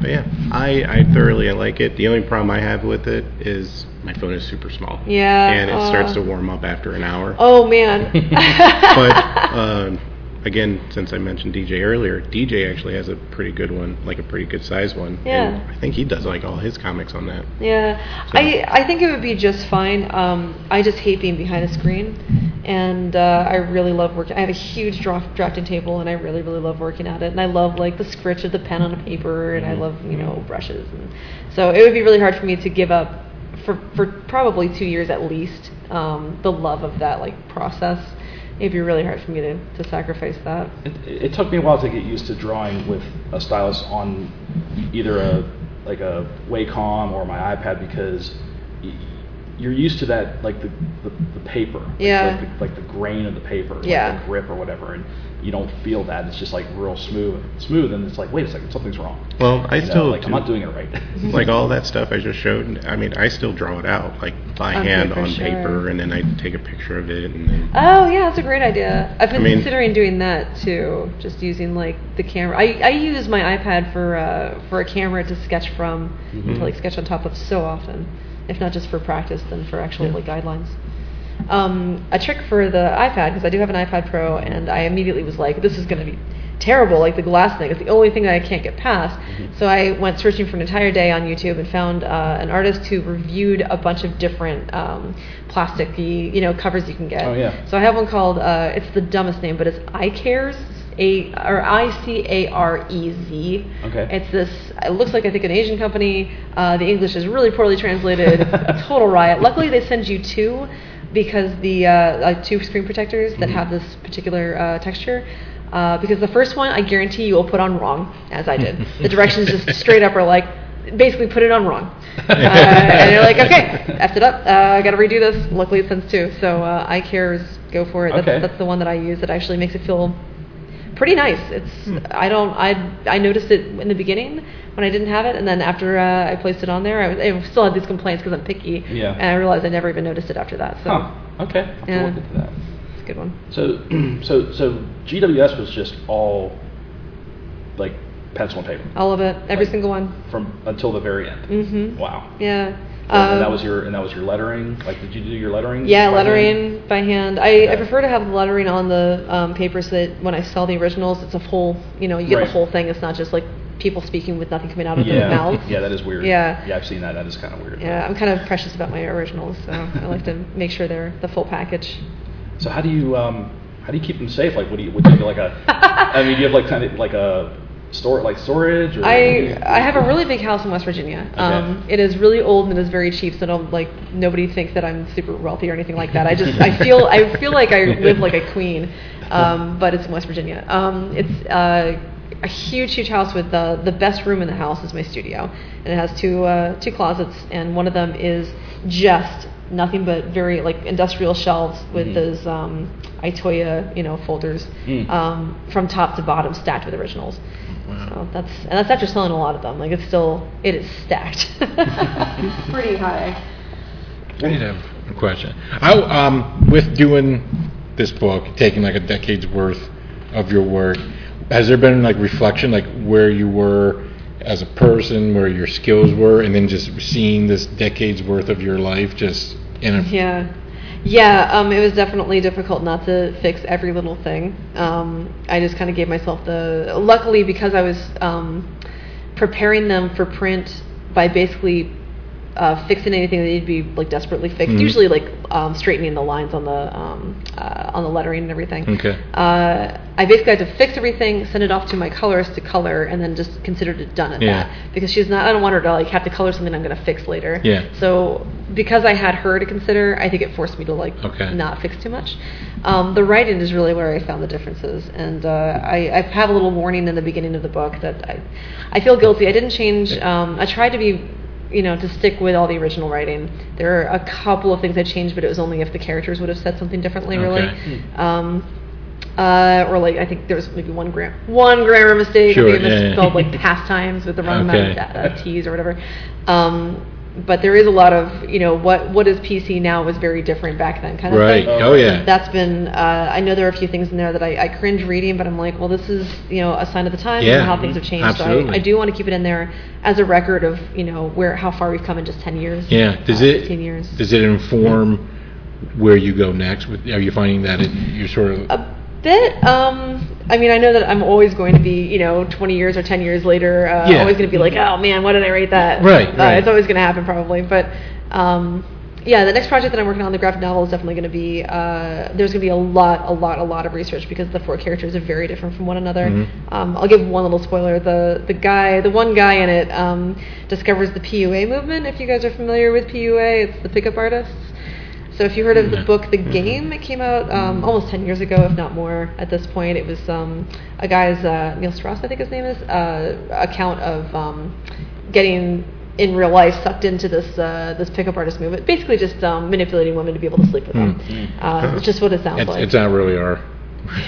but yeah, I I thoroughly I like it. The only problem I have with it is my phone is super small. Yeah, and it uh, starts to warm up after an hour. Oh man. <laughs> but um, again, since I mentioned DJ earlier, DJ actually has a pretty good one, like a pretty good size one. Yeah. And I think he does like all his comics on that. Yeah, So- I I think it would be just fine. Um, I just hate being behind a screen, and uh, I really love working. I have a huge draft, drafting table, and I really really love working at it. And I love like the scritch of the pen on a paper, and I love you know brushes. And so it would be really hard for me to give up for for probably two years at least um, the love of that like process. It'd be really hard for me to, to sacrifice that. It, it took me a while to get used to drawing with a stylus on either a like a Wacom or my iPad because you're used to that like the the, the paper, like, Yeah. like, the, like the grain of the paper, like Yeah. the grip or whatever, and you don't feel that. It's just like real smooth, smooth, and it's like wait a second, something's wrong. Well, I You know, still like I'm not doing it right. <laughs> like all that stuff I just showed. I mean, I still draw it out like by On hand paper, on sure. paper, and then I take a picture of it, and then Oh yeah, that's a great idea. I've been I mean- considering doing that too. Just using like the camera. I, I use my iPad for uh, for a camera to sketch from, Mhm. to like sketch on top of so often. If not just for practice, then for actual like guidelines. Um, a trick for the iPad because I do have an iPad Pro, and I immediately was like, this is going to be terrible. Like the glass thing is the only thing that I can't get past. Mm-hmm. So I went searching for an entire day on YouTube and found uh, an artist who reviewed a bunch of different um, plasticky, you know, covers you can get. Oh, yeah. So I have one called uh, it's the dumbest name, but it's iCarez. A or I C A R E Z. Okay. It's this. It looks like I think an Asian company. Uh, the English is really poorly translated. a <laughs> total riot. Luckily, they send you two because the uh, like two screen protectors that have this particular uh, texture. Uh, because the first one, I guarantee you will put on wrong, as I did. the directions just <laughs> straight up are like, basically put it on wrong. <laughs> Uh, and you're like, okay, effed it up. Uh, I got to redo this. Luckily, it sends two. So uh, iCarez, go for it. That's, Okay. that's the one that I use. That actually makes it feel pretty nice. It's I don't I I noticed it in the beginning when I didn't have it, and then after uh, I placed it on there, I, I still had these complaints because I'm picky. Yeah. And I realized I never even noticed it after that. So Huh. Okay. I'll Yeah. look into that. it's a good one. So, <clears throat> so, so GWS was just all like pencil and paper All of it, every Like- single one. from until the very end. Mhm. Wow. Yeah. And that Um, was your and that was your lettering. Like, did you do your lettering? Yeah, by hand? lettering by hand. I, I prefer to have the lettering on the um, paper so that when I sell the originals, it's a full, you know, you get Right. the whole thing. It's not just like people speaking with nothing coming out of their Yeah. mouths. <laughs> Yeah, that is weird. Yeah. Yeah, I've seen that. That is kind of weird. Yeah, I'm kind of precious about my originals, so I like to make sure they're the full package. So how do you um how do you keep them safe? Like, what do you would you do like a? I mean, do you have like kind of like a store like storage? Or I I have a really big house in West Virginia. Um, it is really old and it is very cheap, so don't like nobody thinks that I'm super wealthy or anything like that. I just I <laughs> feel I feel like I live like a queen, um, but it's in West Virginia. Um, it's uh, a huge huge house with the the best room in the house is my studio, and it has two uh, two closets, and one of them is just nothing but very like industrial shelves with Mhm. those um, Itoya you know folders Mm. um, from top to bottom stacked with originals. So that's and that's after selling a lot of them. Like it's still it is stacked. <laughs> Pretty high. I did have a question. I, um, with doing this book, taking like a decade's worth of your work, has there been like reflection, like where you were as a person, where your skills were, and then just seeing this decade's worth of your life just in a Yeah. Yeah, um, it was definitely difficult not to fix every little thing. Um, I just kind of gave myself the. Luckily, because I was um, preparing them for print by basically uh, fixing anything that needed to be like desperately fixed. Mhm. Usually, like um, straightening the lines on the um, uh, on the lettering and everything. Okay. Uh, I basically had to fix everything, send it off to my colorist to color, and then just considered it done at Yeah. that. Because she's not. I don't want her to like have to color something I'm going to fix later. Yeah. So because I had her to consider, I think it forced me to like Okay. not fix too much. Um, the writing is really where I found the differences, and uh, I, I have a little warning in the beginning of the book that I, I feel guilty. I didn't change. Um, I tried to be, you know, to stick with all the original writing. There are a couple of things that changed, but it was only if the characters would have said something differently, really. Okay. Um, uh, or like I think there was maybe one gram one grammar mistake. Sure, I think I yeah, yeah. misspelled like <laughs> pastimes with the wrong amount of uh, t's or whatever. Um, but there is a lot of you know what what is PC now was very different back then kind of right. thing. Oh yeah. That's been. Uh, I know there are a few things in there that I, I cringe reading, but I'm like, well, this is you know a sign of the times Yeah, and how things have changed. absolutely. So I, I do want to keep it in there as a record of you know where how far we've come in just 10 years. Yeah. Does uh, it 15 years. does it inform where you go next? With are you finding that it, you're sort of A bit. Um, I mean, I know that I'm always going to be, you know, 20 years or 10 years later, uh, Yeah. always going to be like, oh man, why did I write that? Right, Uh, right. It's always going to happen probably. But um, yeah, the next project that I'm working on, the graphic novel, is definitely going to be. Uh, there's going to be a lot, a lot, a lot of research because the four characters are very different from one another. Mhm. Um, I'll give one little spoiler. The the guy, the one guy in it, um, discovers the PUA movement. If you guys are familiar with PUA, it's the pickup artists. So if you heard of the Mhm. book The Game, it came out um, almost 10 years ago, if not more at this point. It was um, a guy's, uh, Neil Strauss, I think his name is, uh, account of um, getting in real life sucked into this uh, this pickup artist movement. Basically just um, manipulating women to be able to sleep with them. Mm. Uh, it's just what it sounds it's, like. it's not really <laughs> our.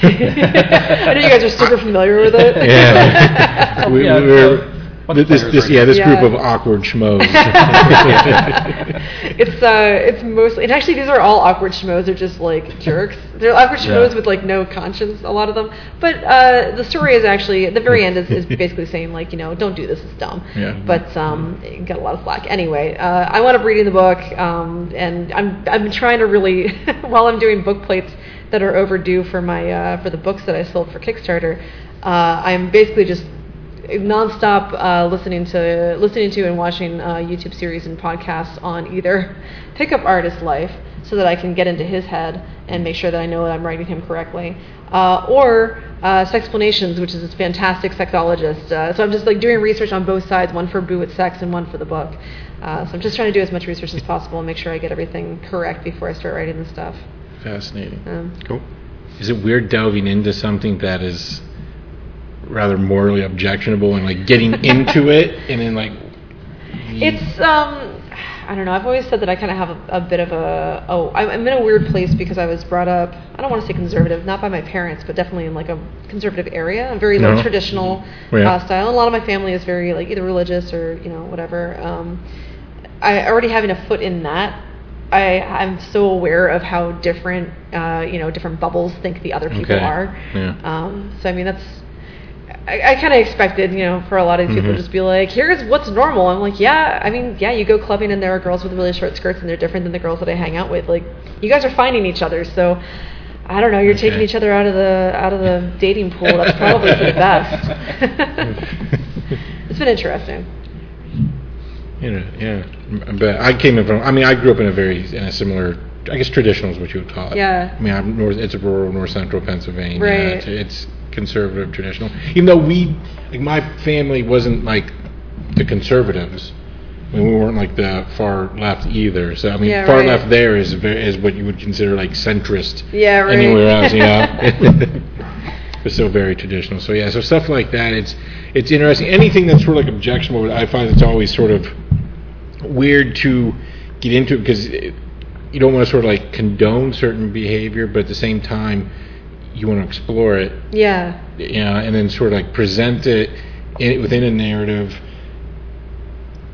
I know you guys are super familiar with it. <laughs> Yeah. <laughs> we, Yeah, we were Bunch of this, players this right yeah, now. this Yeah. group of awkward schmoes. <laughs> <laughs> it's uh, it's mostly, and actually these are all awkward schmoes. They're just like jerks. They're awkward Yeah. schmoes with like no conscience. A lot of them. But uh, the story is actually at the very end is, is <laughs> basically saying like you know don't do this. It's dumb. Yeah. But um, it got a lot of slack. Anyway, uh, I wound up reading the book, um, and I'm I'm trying to really while I'm doing book plates that are overdue for my uh, for the books that I sold for Kickstarter. Uh, I'm basically just nonstop uh, listening to listening to and watching uh, YouTube series and podcasts on either pickup artist life, so that I can get into his head and make sure that I know that I'm writing him correctly, uh, or uh, Sexplanations, which is this fantastic sexologist. Uh, so I'm just like doing research on both sides, one for Boo with Sex and one for the book. Uh, so I'm just trying to do as much research as possible and make sure I get everything correct before I start writing the stuff. Fascinating. Um, Cool. Is it weird delving into something that is rather morally objectionable and like getting <laughs> into it and then like It's um, I don't know. I've always said that I kind of have a, a bit of a oh, I'm, I'm in a weird place because I was brought up. I don't want to say conservative, not by my parents, but definitely in like a conservative area, a very like No. traditional Yeah. uh, style. And a lot of my family is very like either religious or you know whatever. Um, I already having a foot in that. I, I'm so aware of how different, uh, you know, different bubbles think the other people Okay. are. Yeah. Um, so I mean, that's I, I kind of expected, you know, for a lot of these people Mhm. to just be like, "Here's what's normal." I'm like, "Yeah, I mean, yeah, you go clubbing and there are girls with really short skirts and they're different than the girls that I hang out with. Like, you guys are finding each other, so I don't know. You're taking each other out of the out of the <laughs> dating pool. That's probably for the best." <laughs> it's been interesting. you know yeah but I came in from I mean I grew up in a very in a similar I guess traditional is what you would call it Yeah. I mean I'm north it's a rural north central Pennsylvania Right. it's, it's conservative traditional even though we like my family wasn't like the conservatives I mean, we weren't like the far left either so I mean Yeah, far right. left there is very, is what you would consider like centrist Yeah, right. anywhere else yeah. know <laughs> <laughs> it's so very traditional. So yeah, so stuff like that. It's it's interesting. Anything that's sort of like objectionable, I find it's always sort of weird to get into because you don't want to sort of like condone certain behavior, but at the same time, you want to explore it, Yeah. you know, and then sort of like present it in, within a narrative.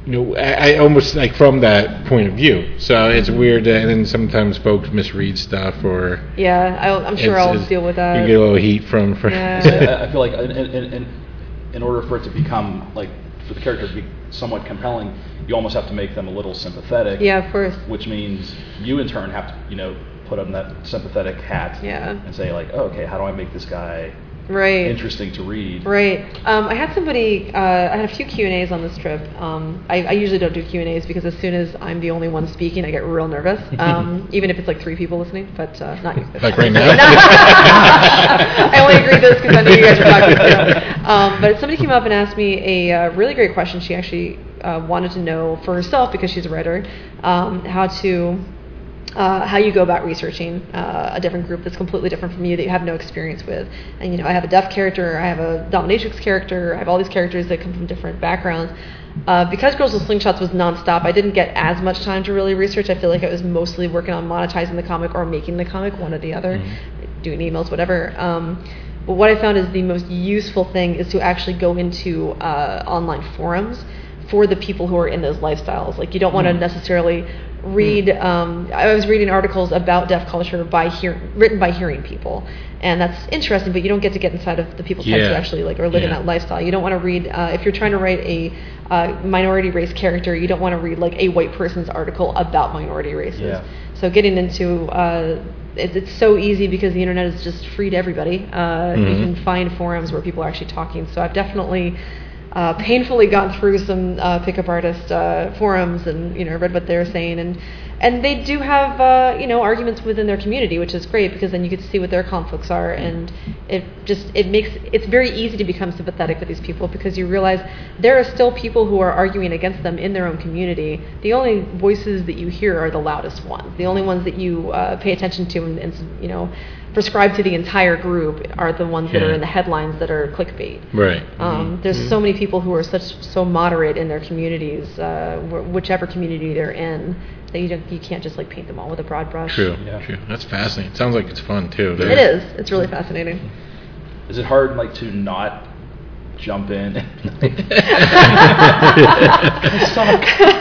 You know, I, I almost like from that point of view. So it's mm-hmm. weird, that, and then sometimes folks misread stuff or. Yeah. I'll, I'm sure I'll deal with that. You get a little heat from. from Yeah. I I feel like in, in, in, in order for it to become like for the character to be somewhat compelling, you almost have to make them a little sympathetic. yeah, of course. Which means you in turn have to you know put on that sympathetic hat. Yeah. And say like, oh, okay, how do I make this guy Right. interesting to read? Right. Um, I had somebody. Uh, I had a few Q and A's on this trip. Um, I, I usually don't do Q and A's because as soon as I'm the only one speaking, I get real nervous. <laughs> Um, even if it's like three people listening, but uh, not you. Like right now? <laughs> <laughs> I only agreed this because I knew you guys were talking. Too. Um, but somebody came up and asked me a uh, really great question. She actually uh, wanted to know for herself because she's a writer um, how to uh, how you go about researching uh, a different group that's completely different from you that you have no experience with. And you know, I have a deaf character, I have a dominatrix character, I have all these characters that come from different backgrounds. Uh, because Girls with Slingshots was nonstop, I didn't get as much time to really research. I feel like I was mostly working on monetizing the comic or making the comic, one or the other, doing emails, whatever. Um, but what I found is the most useful thing is to actually go into uh, online forums for the people who are in those lifestyles. Like you don't want to necessarily read. Um, I was reading articles about deaf culture by hear, written by hearing people, and that's interesting. But you don't get to get inside of the people's heads who actually like are living Yeah. that lifestyle. You don't want to read uh, if you're trying to write a uh, minority race character. You don't want to read like a white person's article about minority races. Yeah. So getting into uh, it, it's so easy because the internet is just free to everybody. Uh, You Mhm. can find forums where people are actually talking. So I've definitely uh, painfully gone through some uh, pickup artist uh, forums and you know read what they're saying and and they do have uh, you know arguments within their community, which is great because then you get to see what their conflicts are and it just it makes it's very easy to become sympathetic with these people because you realize there are still people who are arguing against them in their own community. The only voices that you hear are the loudest ones. The only ones that you uh, pay attention to and, and you know prescribe to the entire group are the ones that are in the headlines that are clickbait. Right. Um, there's so many people who are such so moderate in their communities, uh, wh- whichever community they're in, that you don't, you can't just like paint them all with a broad brush. True. Yeah. True. That's fascinating. Sounds like it's fun too. It is. It's really fascinating. Is it hard like to not jump in.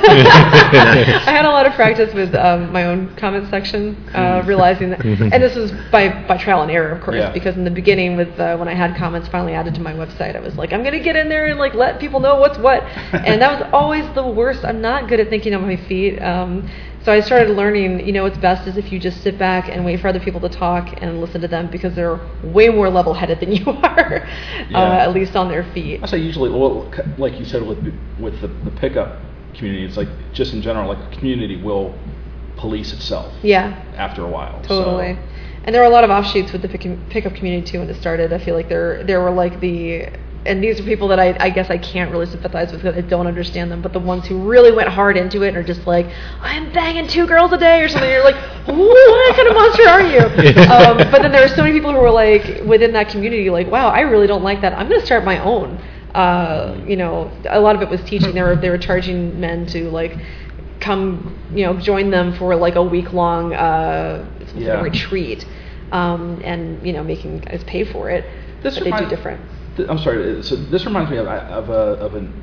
I had a lot of practice with um, my own comment section, uh, realizing that, and this was by, by trial and error, of course, Yeah. because in the beginning, with uh, when I had comments finally added to my website, I was like, I'm gonna get in there and like let people know what's what, <laughs> and that was always the worst. I'm not good at thinking on my feet. Um, so I started learning, you know, what's best is if you just sit back and wait for other people to talk and listen to them because they're way more level-headed than <laughs> you are, Yeah. uh, at least on their feet. I say usually, well, like you said with with the, the pickup community, it's like just in general, like a community will police itself Yeah. after a while. so- Totally. And there were a lot of offshoots with the pick, pickup community too when it started. I feel like there there were like the and these are people that I, I guess I can't really sympathize with because I don't understand them, but the ones who really went hard into it and are just like, I'm banging two girls a day or something. You're like, what kind of monster are you? <laughs> um, but then there were so many people who were like within that community, like, wow, I really don't like that. I'm going to start my own. Uh, you know, a lot of it was teaching. They were they were charging men to like come, you know, join them for like a week long uh, Yeah. retreat, um, and you know, making guys pay for it. This but they do different. Th- I'm sorry. uh, So this reminds me of, of a of an,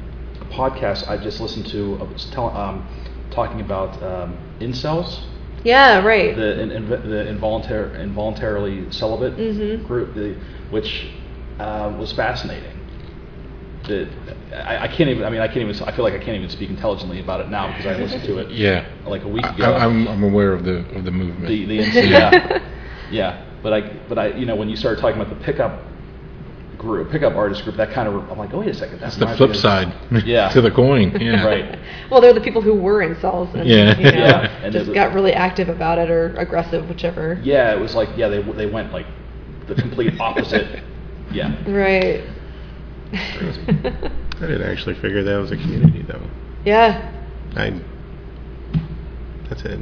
a podcast I just listened to. Of, was tell, um, talking about um, incels, Yeah, right. the in, in, the involuntary involuntarily celibate Mhm. group, the, which uh, was fascinating. The, I, I can't even. I mean, I can't even. I feel like I can't even speak intelligently about it now because I listened to it Yeah. like a week ago. I'm, I'm aware of the of the movement. the the <laughs> NC, yeah, yeah. But I but I you know when you started talking about the pickup group, pickup artist group, that kind of I'm like, oh wait a second, That's that the flip side Yeah. to the coin. <laughs> Yeah. Right. well, they're the people who were incels and Yeah. you know, Yeah, and just it- got really active about it or aggressive, whichever. Yeah, it was like yeah they they went like the complete <laughs> opposite. Yeah. Right. <laughs> I didn't actually figure that was a community though. yeah. I. That's it.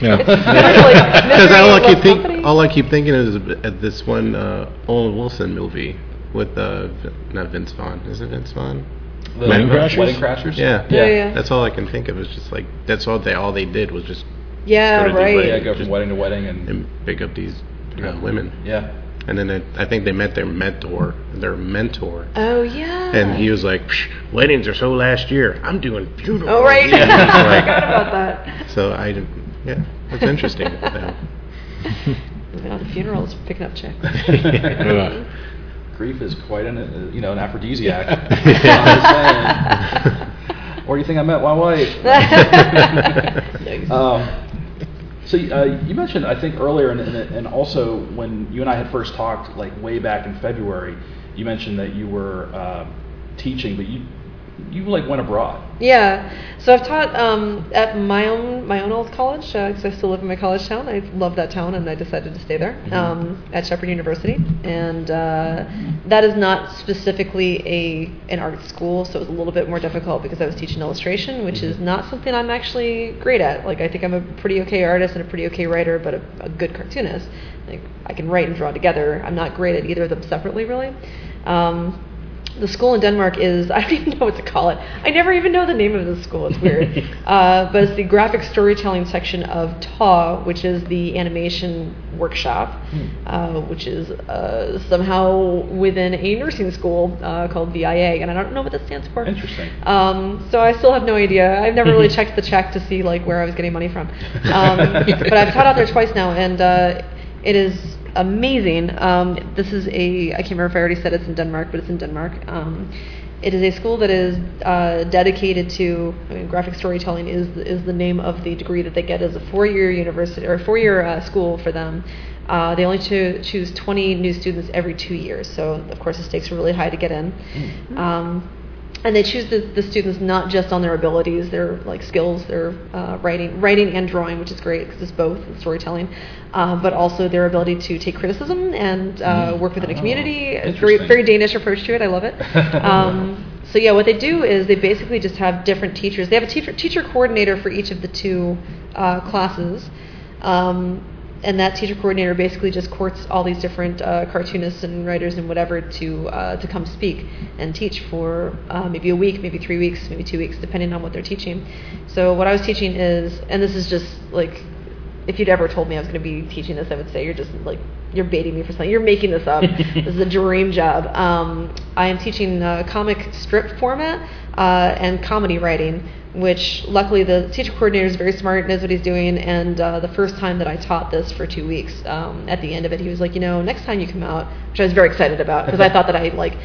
Yeah. Because all I keep think, all I keep thinking is uh, this one uh, Owen Wilson movie with uh, not Vince Vaughn. Is it Vince Vaughn? The Wedding Crashers? Wedding Crashers. Yeah. Yeah, yeah. That's all I can think of. Is just like that's all they all they did was just Yeah, Go to right. wedding. Yeah, go from wedding to wedding and and pick up these uh, Yeah. women. yeah. And then it, I think they met their mentor, their mentor, Oh yeah. and he was like, Psh, "Weddings are so last year. I'm doing funerals." Oh right. Yeah. <laughs> I forgot about that. so I, didn't- yeah, that's interesting. <laughs> Yeah. Moving on to funerals, picking up chicks. <laughs> Yeah. Grief is quite an uh, you know an aphrodisiac. <laughs> I'm just saying. Where do you think I met my wife? <laughs> Um, so uh, you mentioned, I think earlier, and, and, and also when you and I had first talked, like way back in February, you mentioned that you were uh, teaching, but you you like went abroad. Yeah, so I've taught um, at my own my own old college because I still live in my college town. I love that town, and I decided to stay there um, at Shepherd University. And uh, that is not specifically a an art school, so it was a little bit more difficult because I was teaching illustration, which is not something I'm actually great at. Like I think I'm a pretty okay artist and a pretty okay writer, but a, a good cartoonist. Like I can write and draw together. I'm not great at either of them separately, really. Um, the school in Denmark is <laughs> I don't even know what to call it. I never even know the name of the school. It's weird, <laughs> uh, but it's the graphic storytelling section of TAW, which is the animation workshop, uh, which is uh, somehow within a nursing school uh, called VIA, and I don't know what that stands for. Interesting. Um, so I still have no idea. I've never really <laughs> checked the check to see like where I was getting money from. Um, but I've taught out there twice now, and uh, it is amazing. Um, this is a I can't remember if I already said it's in Denmark, but it's in Denmark. Um, it is a school that is uh, dedicated to I mean, graphic storytelling is is the name of the degree that they get as a four-year university or four-year uh, school for them. Uh, they only cho- choose 20 new students every two years, so of course the stakes are really high to get in. Um, and they choose the, the students not just on their abilities, their like skills, their uh, writing, writing and drawing, which is great because it's both storytelling, uh, but also their ability to take criticism and uh, work within a Oh, community. It's very very Danish approach to it. I love it. <laughs> Um, so yeah, what they do is they basically just have different teachers. They have a teacher teacher coordinator for each of the two uh, classes. Um, and that teacher coordinator basically just courts all these different uh, cartoonists and writers and whatever to uh, to come speak and teach for uh, maybe a week, maybe three weeks, maybe two weeks, depending on what they're teaching. So what I was teaching is, and this is just like if you'd ever told me I was going to be teaching this, I would say you're just like you're baiting me for something. You're making this up. <laughs> this is a dream job. Um, I am teaching uh, comic strip format uh, and comedy writing, which luckily the teacher coordinator is very smart, knows what he's doing. And uh, the first time that I taught this for two weeks, um, at the end of it, he was like, you know, next time you come out, which I was very excited about because I thought that I like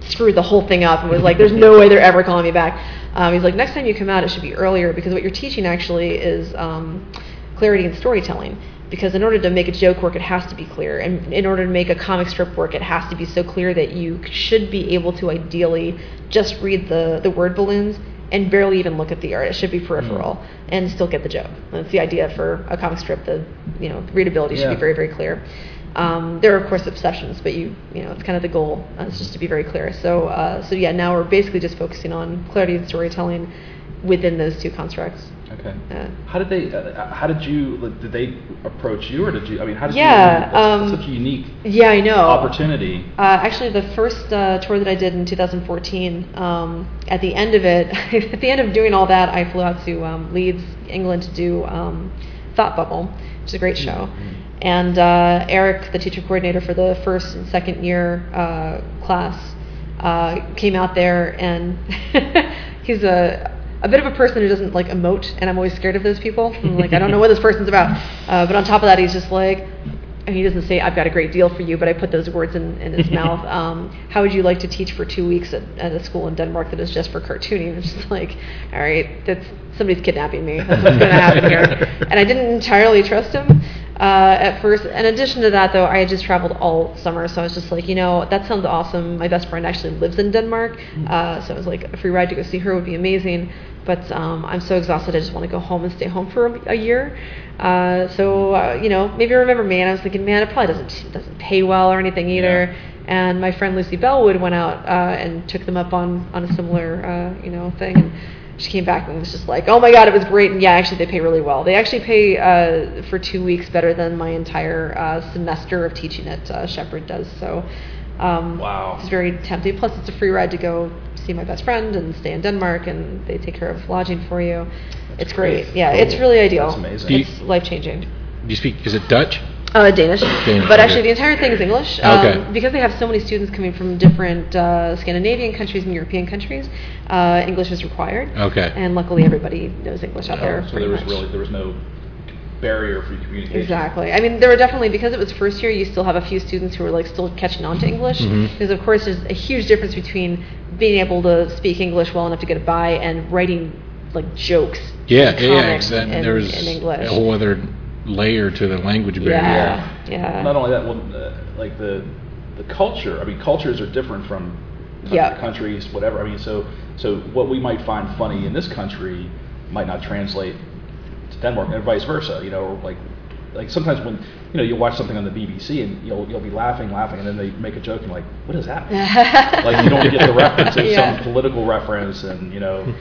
screwed the whole thing up and was like, there's no way they're ever calling me back. Um, he's like, next time you come out, it should be earlier because what you're teaching actually is um, clarity and storytelling. Because in order to make a joke work, it has to be clear. And in order to make a comic strip work, it has to be so clear that you should be able to ideally just read the, the word balloons and barely even look at the art. It should be peripheral mm. and still get the joke. That's the idea for a comic strip. The you know readability should yeah. be very very clear. Um, there are of course exceptions, but you you know it's kind of the goal. Uh, it's just to be very clear. So uh, so yeah, now we're basically just focusing on clarity and storytelling within those two constructs. Okay. Uh, how did they? Uh, how did you? Like, Did they approach you, or did you? I mean, how did yeah, you? Um, such a unique. Yeah, I know. Opportunity. Uh, actually, the first uh, tour that I did in 2014, um, at the end of it, <laughs> at the end of doing all that, I flew out to um, Leeds, England, to do um, Thought Bubble, which is a great show. Mm-hmm. And uh, Eric, the teacher coordinator for the first and second year uh, class, came out there, and <laughs> he's a a bit of a person who doesn't like emote, and I'm always scared of those people. I'm like, I don't know what this person's about. <laughs> Uh, but on top of that, he's just like, and he doesn't say, I've got a great deal for you, but I put those words in, in his <laughs> mouth. Um, how would you like to teach for two weeks at, at a school in Denmark that is just for cartooning? It's just like, all right, that's somebody's kidnapping me. That's what's going to happen here. <laughs> And I didn't entirely trust him uh, at first. In addition to that, though, I had just traveled all summer, so I was just like, you know, that sounds awesome. My best friend actually lives in Denmark, uh, so I was like, a free ride to go see her would be amazing. But um, I'm so exhausted, I just want to go home and stay home for a, a year. Uh, so uh, you know, maybe remember me. And I was thinking, man, it probably doesn't doesn't pay well or anything either. Yeah. And my friend Lucy Bellwood went out uh, and took them up on on a similar uh, you know thing. And, she came back and was just like, "Oh my God, it was great!" And yeah, actually, they pay really well. They actually pay uh, for two weeks better than my entire uh, semester of teaching at uh, Shepherd does. So, um, wow, it's very tempting. Plus, it's a free ride to go see my best friend and stay in Denmark, and they take care of lodging for you. That's it's great. great. Yeah, cool. it's really ideal. That's amazing. It's life changing. Do you speak? Is it Dutch? Uh, Danish. Danish. But actually, the entire thing is English. Um, okay. Because they have so many students coming from different uh, Scandinavian countries and European countries, uh, English is required. Okay. And luckily, everybody knows English out oh, there. So there was much. really there was no barrier for communication. Exactly. I mean, there were definitely because it was first year. You still have a few students who are like still catching on to English mm-hmm. because, of course, there's a huge difference between being able to speak English well enough to get by and writing like jokes. Yeah, yeah, yeah. In, there's in English. a whole other layer to the language barrier. Yeah, yeah. Not only that, well, uh, like the the culture. I mean, cultures are different from yeah. countries, whatever. I mean, so so what we might find funny in this country might not translate to Denmark, and vice versa. You know, like like sometimes when you know you watch something on the BBC and you'll you'll be laughing, laughing, and then they make a joke and like, what is that? <laughs> like you don't get the reference, it's yeah. some political reference, and you know.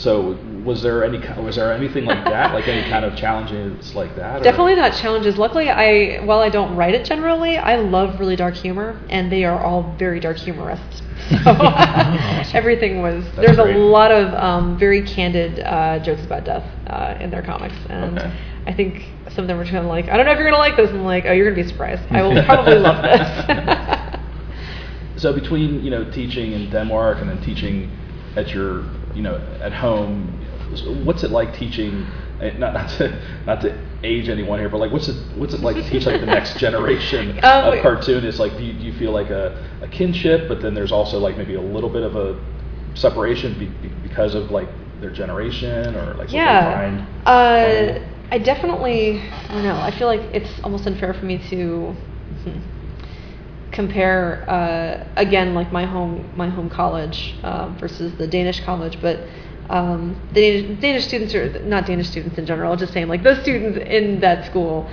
So was there any was there anything like that, like any kind of challenges like that? Definitely or? not challenges. Luckily, I while I don't write it generally, I love really dark humor, and they are all very dark humorists. <laughs> So <laughs> awesome. everything was That's there's great. a lot of um, very candid uh, jokes about death uh, in their comics, and okay. I think some of them were kind of like, I don't know if you're gonna like this, and I'm like, oh, you're gonna be surprised. I will probably <laughs> love this. so between you know teaching in Denmark and then teaching at your you know, at home, what's it like teaching? Eh, not, <laughs> not to not to age anyone here, but like, what's it what's it like to teach like the next <laughs> generation um, of cartoonists? Like, do you, do you feel like a, a kinship, but then there's also like maybe a little bit of a separation be, be, because of like their generation or like yeah. Uh, I definitely I don't know. I feel like it's almost unfair for me to. Compare uh, again like my home my home college uh, versus the Danish college, but um, the Danish, Danish, students are not Danish students in general. Just saying like those students in that school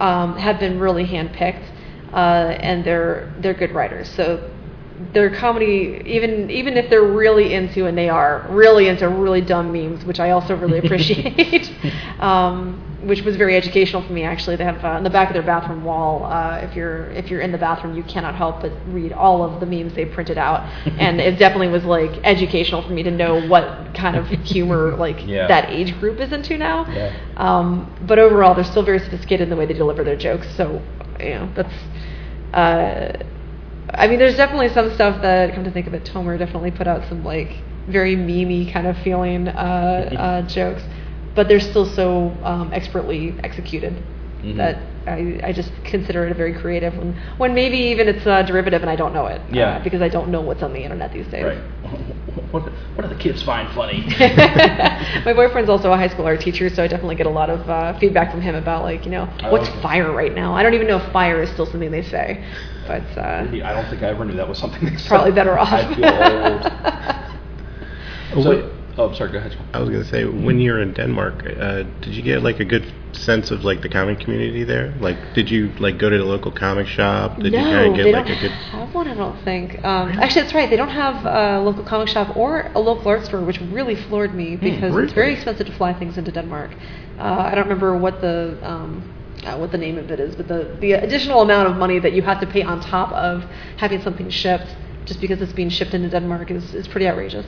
um, have been really handpicked, uh, and they're they're good writers. So their comedy, even even if they're really into, and they are really into really dumb memes, which I also really <laughs> appreciate. <laughs> um, which was very educational for me. Actually, they have uh, in the back of their bathroom wall. Uh, if you're if you're in the bathroom, you cannot help but read all of the memes they printed out, <laughs> and it definitely was like educational for me to know what kind of humor <laughs> like Yeah. that age group is into now. Yeah. Um, but overall, they're still very sophisticated in the way they deliver their jokes. So, you know, that's. Uh, I mean, there's definitely some stuff that, come to think of it, Tomer definitely put out some like very memey kind of feeling uh, <laughs> uh, jokes, but they're still so um, expertly executed Mhm. that I, I just consider it a very creative one. When maybe even it's a derivative and I don't know it. uh, Yeah. because I don't know what's on the internet these days. Right. <laughs> What, what do the kids find funny? <laughs> My boyfriend's also a high school art teacher, so I definitely get a lot of uh, feedback from him about like, you know, what's okay. fire right now. I don't even know if fire is still something they say, but uh, I don't think I ever knew that was something they said. probably better <laughs> off. I feel old. So, oh, sorry. Go ahead. I was gonna say, when you were in Denmark, uh, did you get like a good sense of like the comic community there? Like, did you like go to the local comic shop? Did no, you kind of they get don't like a good? have one. I don't think. Um, Actually, that's right. They don't have a local comic shop or a local art store, which really floored me because it's very expensive to fly things into Denmark. Uh, I don't remember what the um, uh, what the name of it is, but the the additional amount of money that you have to pay on top of having something shipped, just because it's being shipped into Denmark, is is pretty outrageous.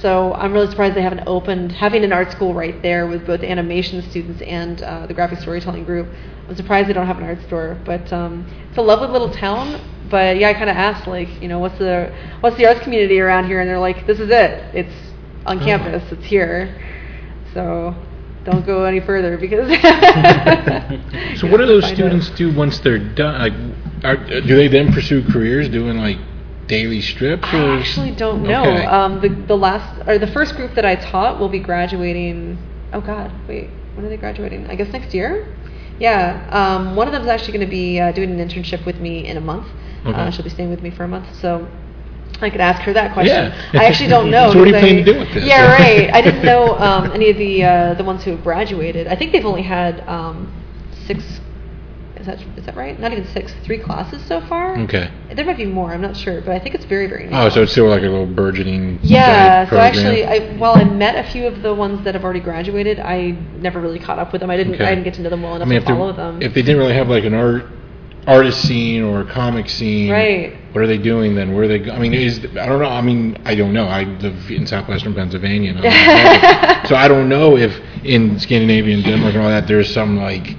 So I'm really surprised they haven't opened having an art school right there with both animation students and uh, the graphic storytelling group. I'm surprised they don't have an art store, but um, it's a lovely little town. But yeah, I kind of asked like, you know, what's the what's the arts community around here, and they're like, this is it. It's on campus. It's here. So don't go any further because. <laughs> So what do those students out. do once they're done? Like, are, do they then pursue careers doing like daily strips? I actually don't know. Okay. Um, the the last or the first group that I taught will be graduating. Oh God, wait, when are they graduating? I guess next year. Yeah, um, one of them is actually going to be uh, doing an internship with me in a month. Okay. Uh, she'll be staying with me for a month, so I could ask her that question. Yeah. I actually don't <laughs> know. So what do you because plan I- to do with this? Yeah, right. I didn't <laughs> know um, any of the uh, the ones who have graduated. I think they've only had um, six. Is that is that right? Not even six. Three classes so far. Okay. There might be more. I'm not sure, but I think it's very very new. Oh, so it's still like a little burgeoning. Yeah, so actually, I, while I met a few of the ones that have already graduated, I never really caught up with them. I didn't. Okay. I didn't get to know them well I enough mean, to follow them. if they didn't really have like an art artist scene or a comic scene, Right. What are they doing then? Where are they? Go- I mean, is I don't know. I mean, I don't know. I live in southwestern Pennsylvania, and I'm not- <laughs> so I don't know if in Scandinavia and Denmark and all that there's some like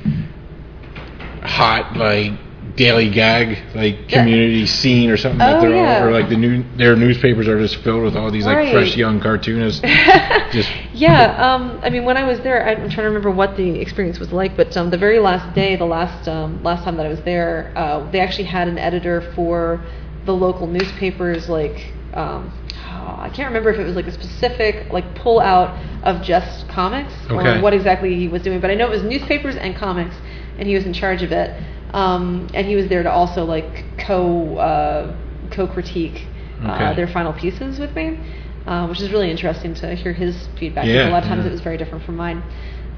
hot like daily gag like community scene or something that Oh, they're yeah. all, or like the new their newspapers are just filled with all these like Right. fresh young cartoonists <laughs> just yeah, um, I mean, when I was there, I'm trying to remember what the experience was like. But um, the very last day, the last um, last time that I was there, uh, they actually had an editor for the local newspapers. Like, um, oh, I can't remember if it was like a specific like pull out of just comics Okay. or what exactly he was doing. But I know it was newspapers and comics, and he was in charge of it. Um, and he was there to also like co uh, co critique uh, Okay. their final pieces with me, uh, which is really interesting to hear his feedback. Yeah, a lot of times yeah. it was very different from mine.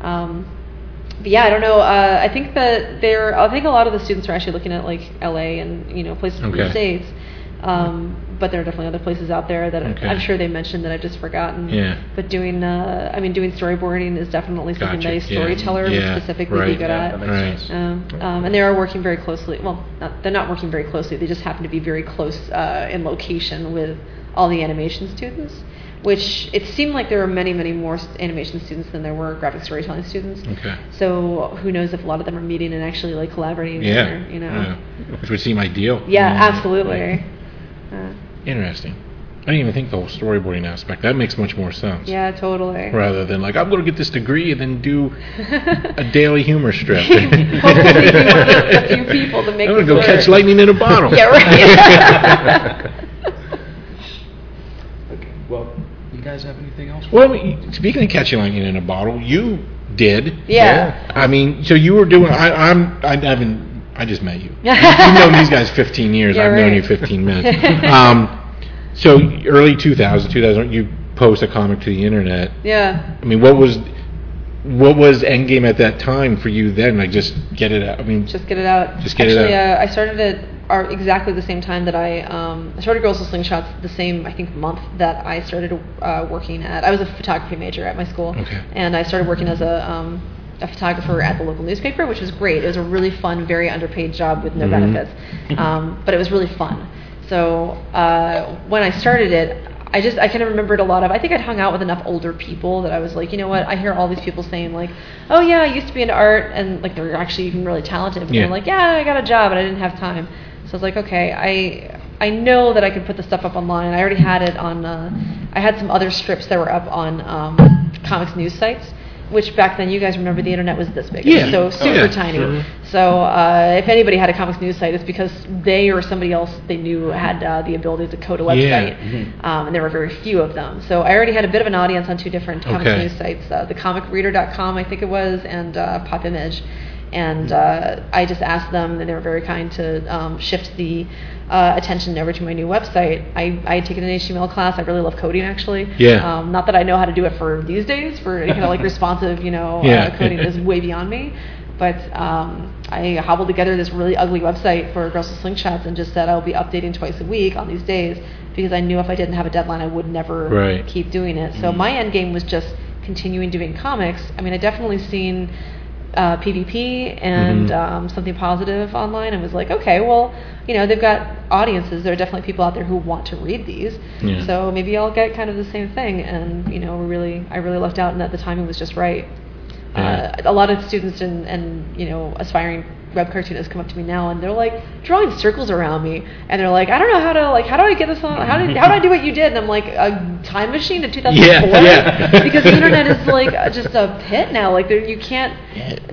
Um, but yeah, I don't know. Uh, I think that they're. I think a lot of the students are actually looking at like LA and you know places in the states. Um, but there are definitely other places out there that Okay. I'm sure they mentioned that I've just forgotten. Yeah. But doing, uh, I mean, doing storyboarding is definitely something Gotcha. that a storyteller Yeah. would specifically Right. be good Yeah, at. Right. Um, um, and they are working very closely. Well, not, they're not working very closely. They just happen to be very close uh, in location with all the animation students. Which it seemed like there were many, many more animation students than there were graphic storytelling students. okay. So who knows if a lot of them are meeting and actually like collaborating. Yeah, Or, you know. yeah. which would seem ideal. Yeah, Yeah. absolutely. Uh, Interesting. I didn't even think the whole storyboarding aspect. That makes much more sense. yeah, totally. Rather than like I'm going to get this degree and then do <laughs> a daily humor strip. <laughs> Hopefully, be one of the, the few people to make. I'm going to go catch lightning in a bottle. Yeah, right. <laughs> Okay. Well, you guys have anything else? Well, I mean, speaking of catching lightning in a bottle, you did. Yeah. I mean, so you were doing. I, I'm. I haven't. I just met you. <laughs> You've known these guys 15 years. Yeah, I've known you 15 minutes. <laughs> Um, so early 2000, 2000, you post a comic to the internet. yeah. I mean, what was what was Endgame at that time for you then? Like, just get it out. I mean, Just get it out. Just get it out. Uh, I started at are exactly the same time that I um, I started Girls with Slingshots the same I think month that I started uh, working at. I was a photography major at my school, Okay. and I started working as a um, a photographer at the local newspaper, which was great. It was a really fun, very underpaid job with no benefits, um, but it was really fun. So uh, when I started it, I just I kind of remembered a lot of. I think I'd hung out with enough older people that I was like, you know what? I hear all these people saying like, oh yeah, I used to be into art, and like they're actually even really talented. But Yeah. they're like, yeah, I got a job, and I didn't have time. So I was like, okay, I I know that I could put the stuff up online. I already had it on. Uh, I had some other strips that were up on um, comics news sites. Which back then, you guys remember the internet was this big, Yeah. so Oh, super yeah. tiny. Sure. So uh, if anybody had a comics news site, it's because they or somebody else they knew had uh, the ability to code a website, um, and there were very few of them. So I already had a bit of an audience on two different comics Okay. news sites, uh, thecomicreader.com I think it was, and uh, Pop Image. And uh, I just asked them, and they were very kind to um, shift the uh, attention over to my new website. I, I had taken an HTML class. I really love coding, actually. Yeah. Um, not that I know how to do it for these days, for any kind of like <laughs> responsive, you know, Yeah. uh, coding is way beyond me. But um, I hobbled together this really ugly website for Girls with Slingshots and just said I'll be updating twice a week on these days because I knew if I didn't have a deadline, I would never Right. keep doing it. So my end game was just continuing doing comics. I mean, I definitely seen uh, PvP and Mhm. um, something positive online and was like, okay, well, you know, they've got audiences. There are definitely people out there who want to read these. Yeah. So maybe I'll get kind of the same thing. And you know, really, I really lucked out, and at the time, it was just right. Yeah. Uh, a lot of students and, and you know aspiring web cartoonists come up to me now and they're like drawing circles around me and they're like I don't know how to like how do I get this on how did how do I do what you did and I'm like a time machine to 2004 <laughs> Yeah, yeah. <laughs> because the internet is like just a pit now like there, you can't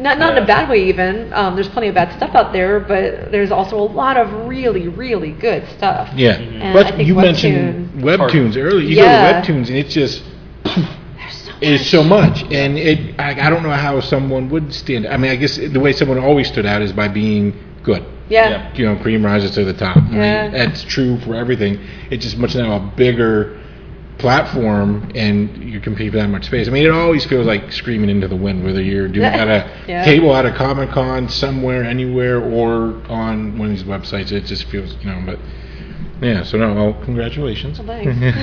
not not in a bad way even um, there's plenty of bad stuff out there but there's also a lot of really really good stuff Yeah. And But I think you Webtoon- mentioned webtoons earlier. You Yeah. go to webtoons and it's just there's so it's so much, and it I, I don't know how someone would stand. I mean, I guess the way someone always stood out is by being good. yeah, You know, cream rises to the top. right? Yeah. That's true for everything. It's just much now a bigger platform, and you can compete for that much space. I mean, it always feels like screaming into the wind, whether you're doing at a <laughs> Yeah. table at a Comic Con somewhere, anywhere, or on one of these websites. It just feels, you know, but. Yeah, so no, well, congratulations. Well, <laughs> thanks.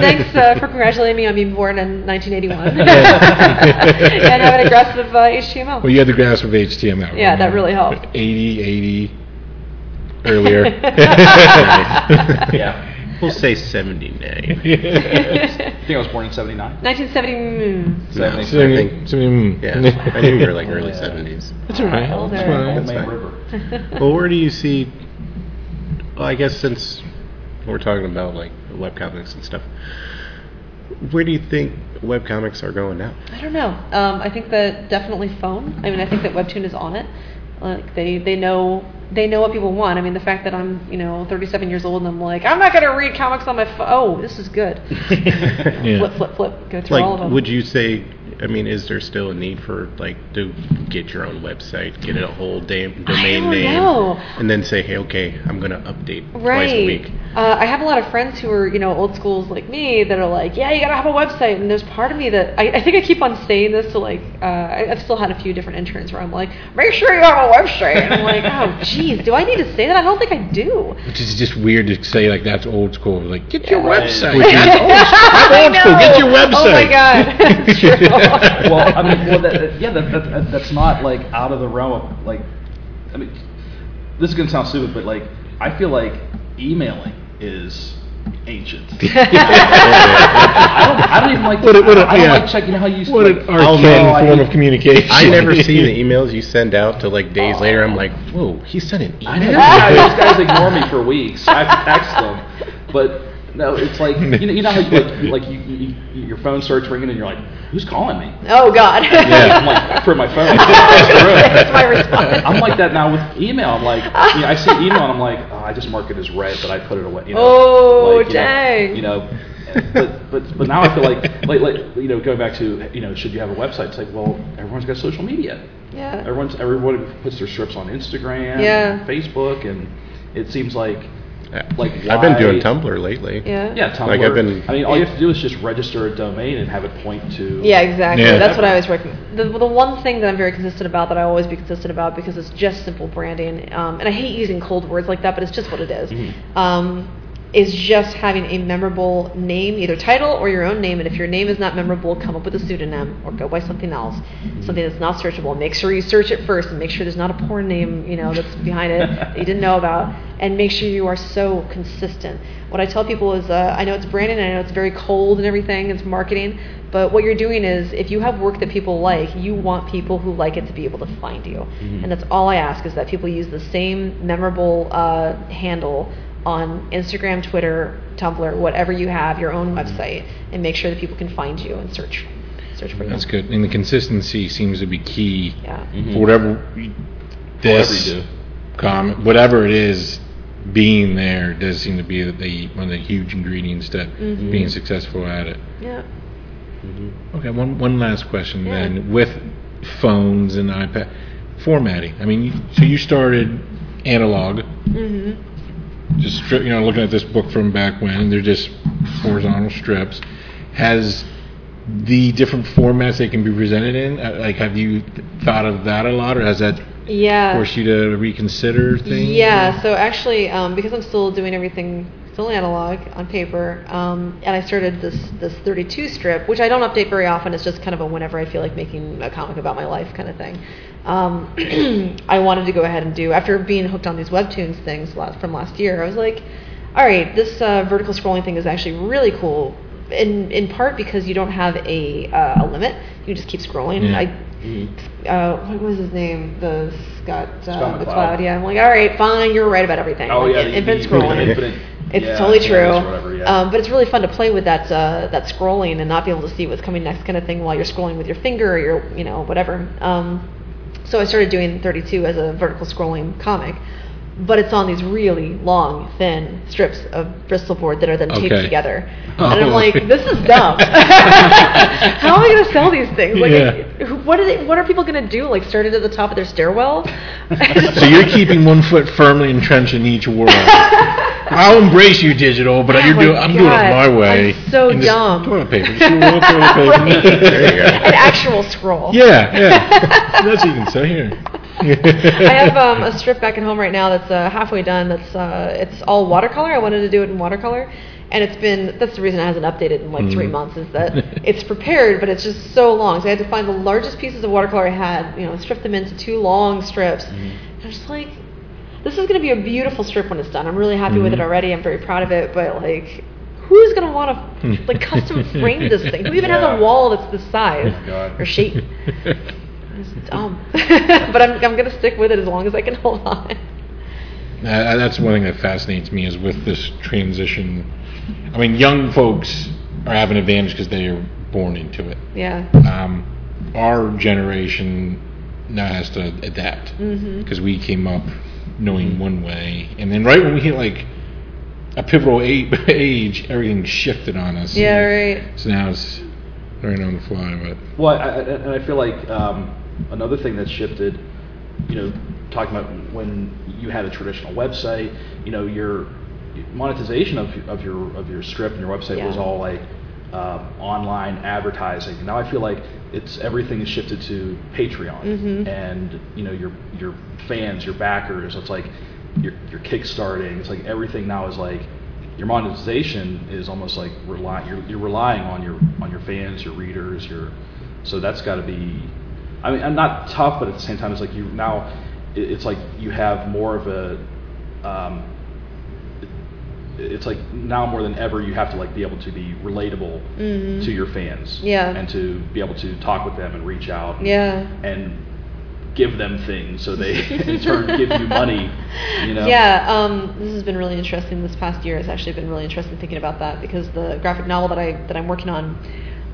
thanks uh, for congratulating me on being born in 1981 <laughs> and have an aggressive uh, HTML. Well, you had the grasp of HTML. Yeah, that really helped. 80, 80 earlier. <laughs> Yeah. We'll say 79. I think I was born in '79. 1970. mm, Seventy. So, I think- so, mm. Yeah, I knew you were like early Yeah. 70s. That's all right. Older. That's fine. Old That's Man fine. River. Well, where do you see? Well, I guess since we're talking about like webcomics and stuff, where do you think webcomics are going now? I don't know. Um, I think that definitely phone. I mean, I think that Webtoon is on it. Like they, they know they know what people want. I mean, the fact that I'm you know 37 years old and I'm like I'm not gonna read comics on my phone. Oh, this is good. <laughs> Yeah. Flip, flip, flip. Go through all of them. would you say? I mean, is there still a need for like to get your own website, get a whole damn domain don't name, know. and then say, hey, okay, I'm gonna update twice Right. a week? Uh, I have a lot of friends who are, you know, old schools like me that are like, yeah, you gotta have a website. And there's part of me that I, I think I keep on saying this to like, uh, I, I've still had a few different interns where I'm like, make sure you have a website. And I'm like, oh, <laughs> geez, do I need to say that? I don't think I do. Which is just weird to say like that's old school. Like get your Yeah. website. Which is- That's old school. I'm I old school. Get your know. website. Oh my god, <laughs> It's true. <laughs> well, I mean, well, that, that- yeah, that, that, that, that's not like out of the realm of like. I mean, this is gonna sound stupid, but like, I feel like emailing is ancient. <laughs> I don't, I don't even like. To, What a- what a- I don't yeah. like checking how you. What like, an I'll arcane know, I- form of communication. I never see the <laughs> emails you send out to like days later. I'm like, whoa, he sent an email. I know email. yeah, <laughs> these guys ignore me for weeks. I have to text them, but no, it's like <laughs> you know, you know how you, like you, like you, you, you, your phone starts ringing and you're like, who's calling me? oh god. yeah, <laughs> I'm like for my phone. <laughs> That's my response. I'm like that now with email. I'm like, you know, I see email and I'm like, oh, I just mark it as read, but I put it away. You know, Oh, like, you know, dang. You know, but but but now I feel like like like you know going back to you know should you have a website? It's like well everyone's got social media. Yeah. Everyone's everybody puts their strips on Instagram, Yeah. and Facebook, and it seems like like I've been doing Tumblr lately. Yeah. Yeah, Tumblr. Like, I've been- I mean, all you have to do is just register a domain and have it point to. Yeah, exactly. Yeah. That's what I always recommend. The, the one thing that I'm very consistent about, that I always be consistent about, because it's just simple branding, um, and I hate using cold words like that, but it's just what it is, Mm-hmm. um, is just having a memorable name, either title or your own name. And if your name is not memorable, come up with a pseudonym or go by something else, something that's not searchable. Make sure you search it first and make sure there's not a porn name, you know, that's behind it <laughs> that you didn't know about. And make sure you are so consistent. What I tell people is, uh, I know it's branding, and I know it's very cold and everything, it's marketing, but what you're doing is, if you have work that people like, you want people who like it to be able to find you. And that's all I ask is that people use the same memorable uh, handle on Instagram, Twitter, Tumblr, whatever you have, your own website, and make sure that people can find you and search search for you. That's good. And the consistency seems to be key Yeah. for whatever this you do. com whatever it is being there does seem to be the one of the huge ingredients to Mm-hmm. being successful at it. Yeah. Okay, one one last question Yeah. then with phones and iPad formatting. I mean, so you started analog, Mm-hmm. Just you know looking at this book from back when they're just horizontal strips. Has the different formats they can be presented in, uh, like, have you thought of that a lot, or has that Yeah. forced you to reconsider things? Yeah, so actually, um, because I'm still doing everything still analog on paper, um, and I started this this 32 strip, which I don't update very often. It's just kind of a whenever I feel like making a comic about my life kind of thing. Um, <clears throat> I wanted to go ahead and do after being hooked on these webtoons things from last year. I was like, all right, this uh, vertical scrolling thing is actually really cool. In in part because you don't have a uh, a limit, you just keep scrolling. Yeah. I uh, what was his name? The Scott, uh, Scott McCloud. McCloud. Yeah, I'm like, all right, fine, you're right about everything. Oh like, yeah, in- the- infinite <laughs> the scrolling. infinite- <laughs> It's yeah, totally true. whatever, yeah. um, but it's really fun to play with that uh, that scrolling and not be able to see what's coming next kind of thing while you're scrolling with your finger or your you know whatever. Um, so I started doing 32 as a vertical scrolling comic, but it's on these really long, thin strips of Bristol board that are then taped Okay. together. Oh. And I'm like, this is dumb. <laughs> How am I going to sell these things? Like, Yeah. what are they, What are people going to do? Like, start it at the top of their stairwell? <laughs> So you're keeping one foot firmly entrenched in each world. <laughs> I'll embrace you, digital, but Oh you're doing, I'm doing it my way. I'm so dumb. Toilet paper. Just a toilet paper. there you go. An actual scroll. Yeah, yeah. That's what you can say here. <laughs> I have um, a strip back at home right now that's uh, halfway done. That's uh, it's all watercolor. I wanted to do it in watercolor, and it's been that's the reason it hasn't updated in like three Mm. months is that <laughs> it's prepared, but it's just so long. So I had to find the largest pieces of watercolor I had, you know, strip them into two long strips. Mm-hmm. And I was just like, this is going to be a beautiful strip when it's done. I'm really happy with Mm-hmm. it already. I'm very proud of it, but like. Who's gonna want to like custom <laughs> frame this thing? Who even has a wall that's this size Oh, God. or shape? It's dumb, <laughs> but I'm I'm gonna stick with it as long as I can hold on. Uh, that's one thing that fascinates me is with this transition. I mean, young folks are having an advantage because they are born into it. Yeah. Um, our generation now has to adapt Mm-hmm. because we came up knowing one way, and then right when we hit like a pivotal <laughs> age, everything shifted on us. Yeah. Right. So now it's learning on the fly, but Well, I, I, and I feel like um, another thing that's shifted, you know, talking about when you had a traditional website, you know, your monetization of, of your of your strip and your website was all like um, online advertising. Now I feel like it's everything is shifted to Patreon, Mhm. and you know your your fans, your backers. It's like you're, you're kickstarting. It's like everything now is like your monetization is almost like rely you're, you're relying on your on your fans, your readers, your so that's got to be. I mean, I'm not tough, but at the same time, it's like you now. It's like you have more of a. Um, it's like now more than ever you have to like be able to be relatable Mhm. to your fans. Yeah. And to be able to talk with them and reach out. and- Yeah. And give them things so they <laughs> <laughs> in turn give you money. You know. Yeah, um, this has been really interesting. This past year has actually been really interesting thinking about that because the graphic novel that I that I'm working on,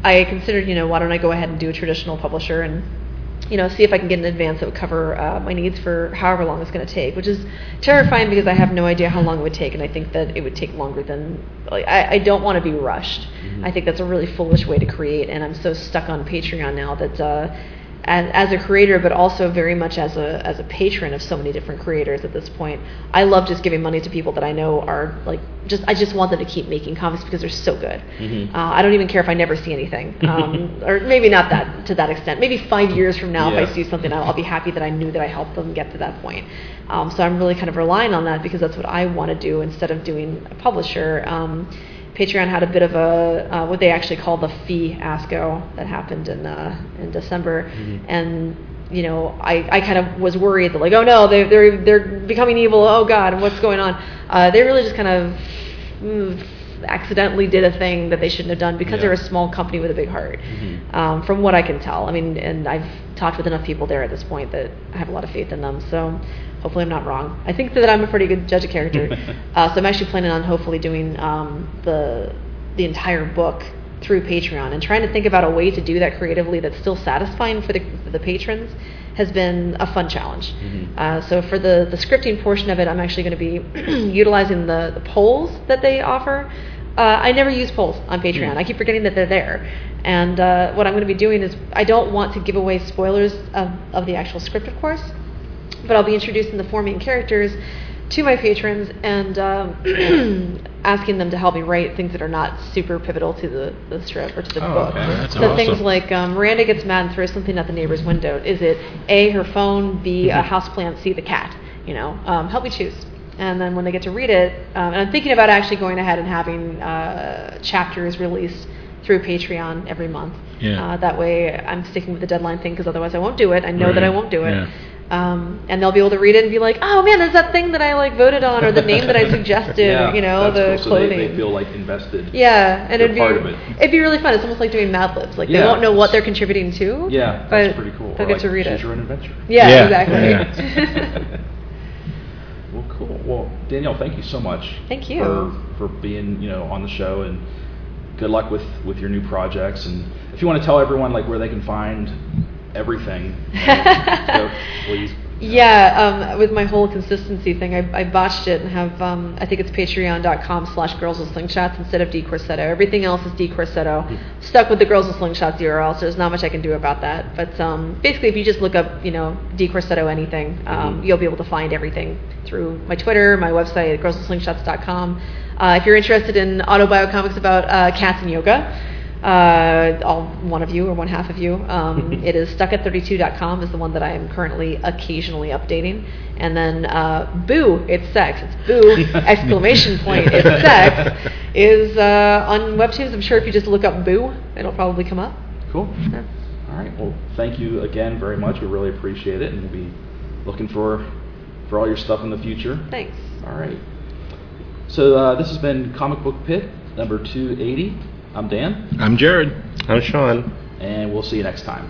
I considered, you know, why don't I go ahead and do a traditional publisher and, you know, see if I can get an advance that would cover uh, my needs for however long it's going to take, which is terrifying because I have no idea how long it would take, and I think that it would take longer than. Like, I, I don't want to be rushed. I think that's a really foolish way to create, and I'm so stuck on Patreon now that. Uh, as, as a creator, but also very much as a as a patron of so many different creators at this point. I love just giving money to people that I know are like just I just want them to keep making comics because they're so good. Mhm. Uh, I don't even care if I never see anything, um, <laughs> or maybe not that to that extent. Maybe five years from now, Yeah. if I see something, I'll, I'll be happy that I knew that I helped them get to that point. Um, so I'm really kind of relying on that because that's what I want to do instead of doing a publisher. Um, Patreon had a bit of a uh, what they actually call the feeasco that happened in uh, in December, and you know I, I kind of was worried that like oh no they they're they're becoming evil. Oh god what's going on? Uh, they really just kind of mm, accidentally did a thing that they shouldn't have done because Yeah. they're a small company with a big heart. Mhm. um, from what I can tell. I mean and I've talked with enough people there at this point that I have a lot of faith in them. So hopefully I'm not wrong. I think that I'm a pretty good judge of character. <laughs> Uh, so I'm actually planning on hopefully doing um, the the entire book through Patreon and trying to think about a way to do that creatively that's still satisfying for the, for the patrons has been a fun challenge. Mhm. Uh, so for the, the scripting portion of it, I'm actually going to be <clears throat> utilizing the, the polls that they offer. Uh, I never use polls on Patreon. Mm. I keep forgetting that they're there. And uh, what I'm going to be doing is I don't want to give away spoilers of, of the actual script, of course but I'll be introducing the four main characters to my patrons and um, <clears throat> asking them to help me write things that are not super pivotal to the, the strip or to the Oh, book. okay. That's so things like um, Miranda gets mad and throws something at the neighbor's window. Is it A, her phone, B, a houseplant, C, the cat? You know, um, help me choose. And then when they get to read it, um, and I'm thinking about actually going ahead and having uh, chapters released through Patreon every month. Yeah. Uh, that way I'm sticking with the deadline thing because otherwise I won't do it. I know that I won't do it. Yeah. Um, and they'll be able to read it and be like, "Oh man, there's that thing that I like voted on, or the name that I <laughs> suggested, yeah, or, you know, that's the cool. So they, they feel like invested. yeah, and it'd be part of it. would be really fun. It's almost like doing Mad Libs. Like they Yeah. won't know what they're contributing to. Yeah, but that's pretty cool. They'll Or get like to read it. your own adventure. Yeah, Yeah, exactly. <laughs> Well, cool. Well, Danielle, thank you so much. Thank you. for for being you know on the show and good luck with with your new projects. And if you want to tell everyone like where they can find everything, <laughs> so please. Yeah, um, with my whole consistency thing, I, I botched it and have, um, I think it's patreon.com slash girls with slingshots instead of D Corsetto. Everything else is D Corsetto. Stuck with the girls with slingshots URL, so there's not much I can do about that. But um, basically, if you just look up, you know, D Corsetto anything, um, Mhm. you'll be able to find everything through my Twitter, my website, girlswithslingshots.com. Uh, if you're interested in autobiocomics about uh, cats and yoga, uh, all one of you or one half of you. Um, <laughs> it is stuckat32.com is the one that I am currently occasionally updating. And then uh, boo, it's sex. It's boo, <laughs> exclamation point, it's <laughs> sex, is uh, on Webtoons. I'm sure if you just look up boo, it'll probably come up. Cool. Yeah. All right. Well, thank you again very much. We really appreciate it, and we'll be looking for for all your stuff in the future. Thanks. All right. So uh, this has been Comic Book Pit number 280. I'm Dan, I'm Jared. I'm Sean. and we'll see you next time.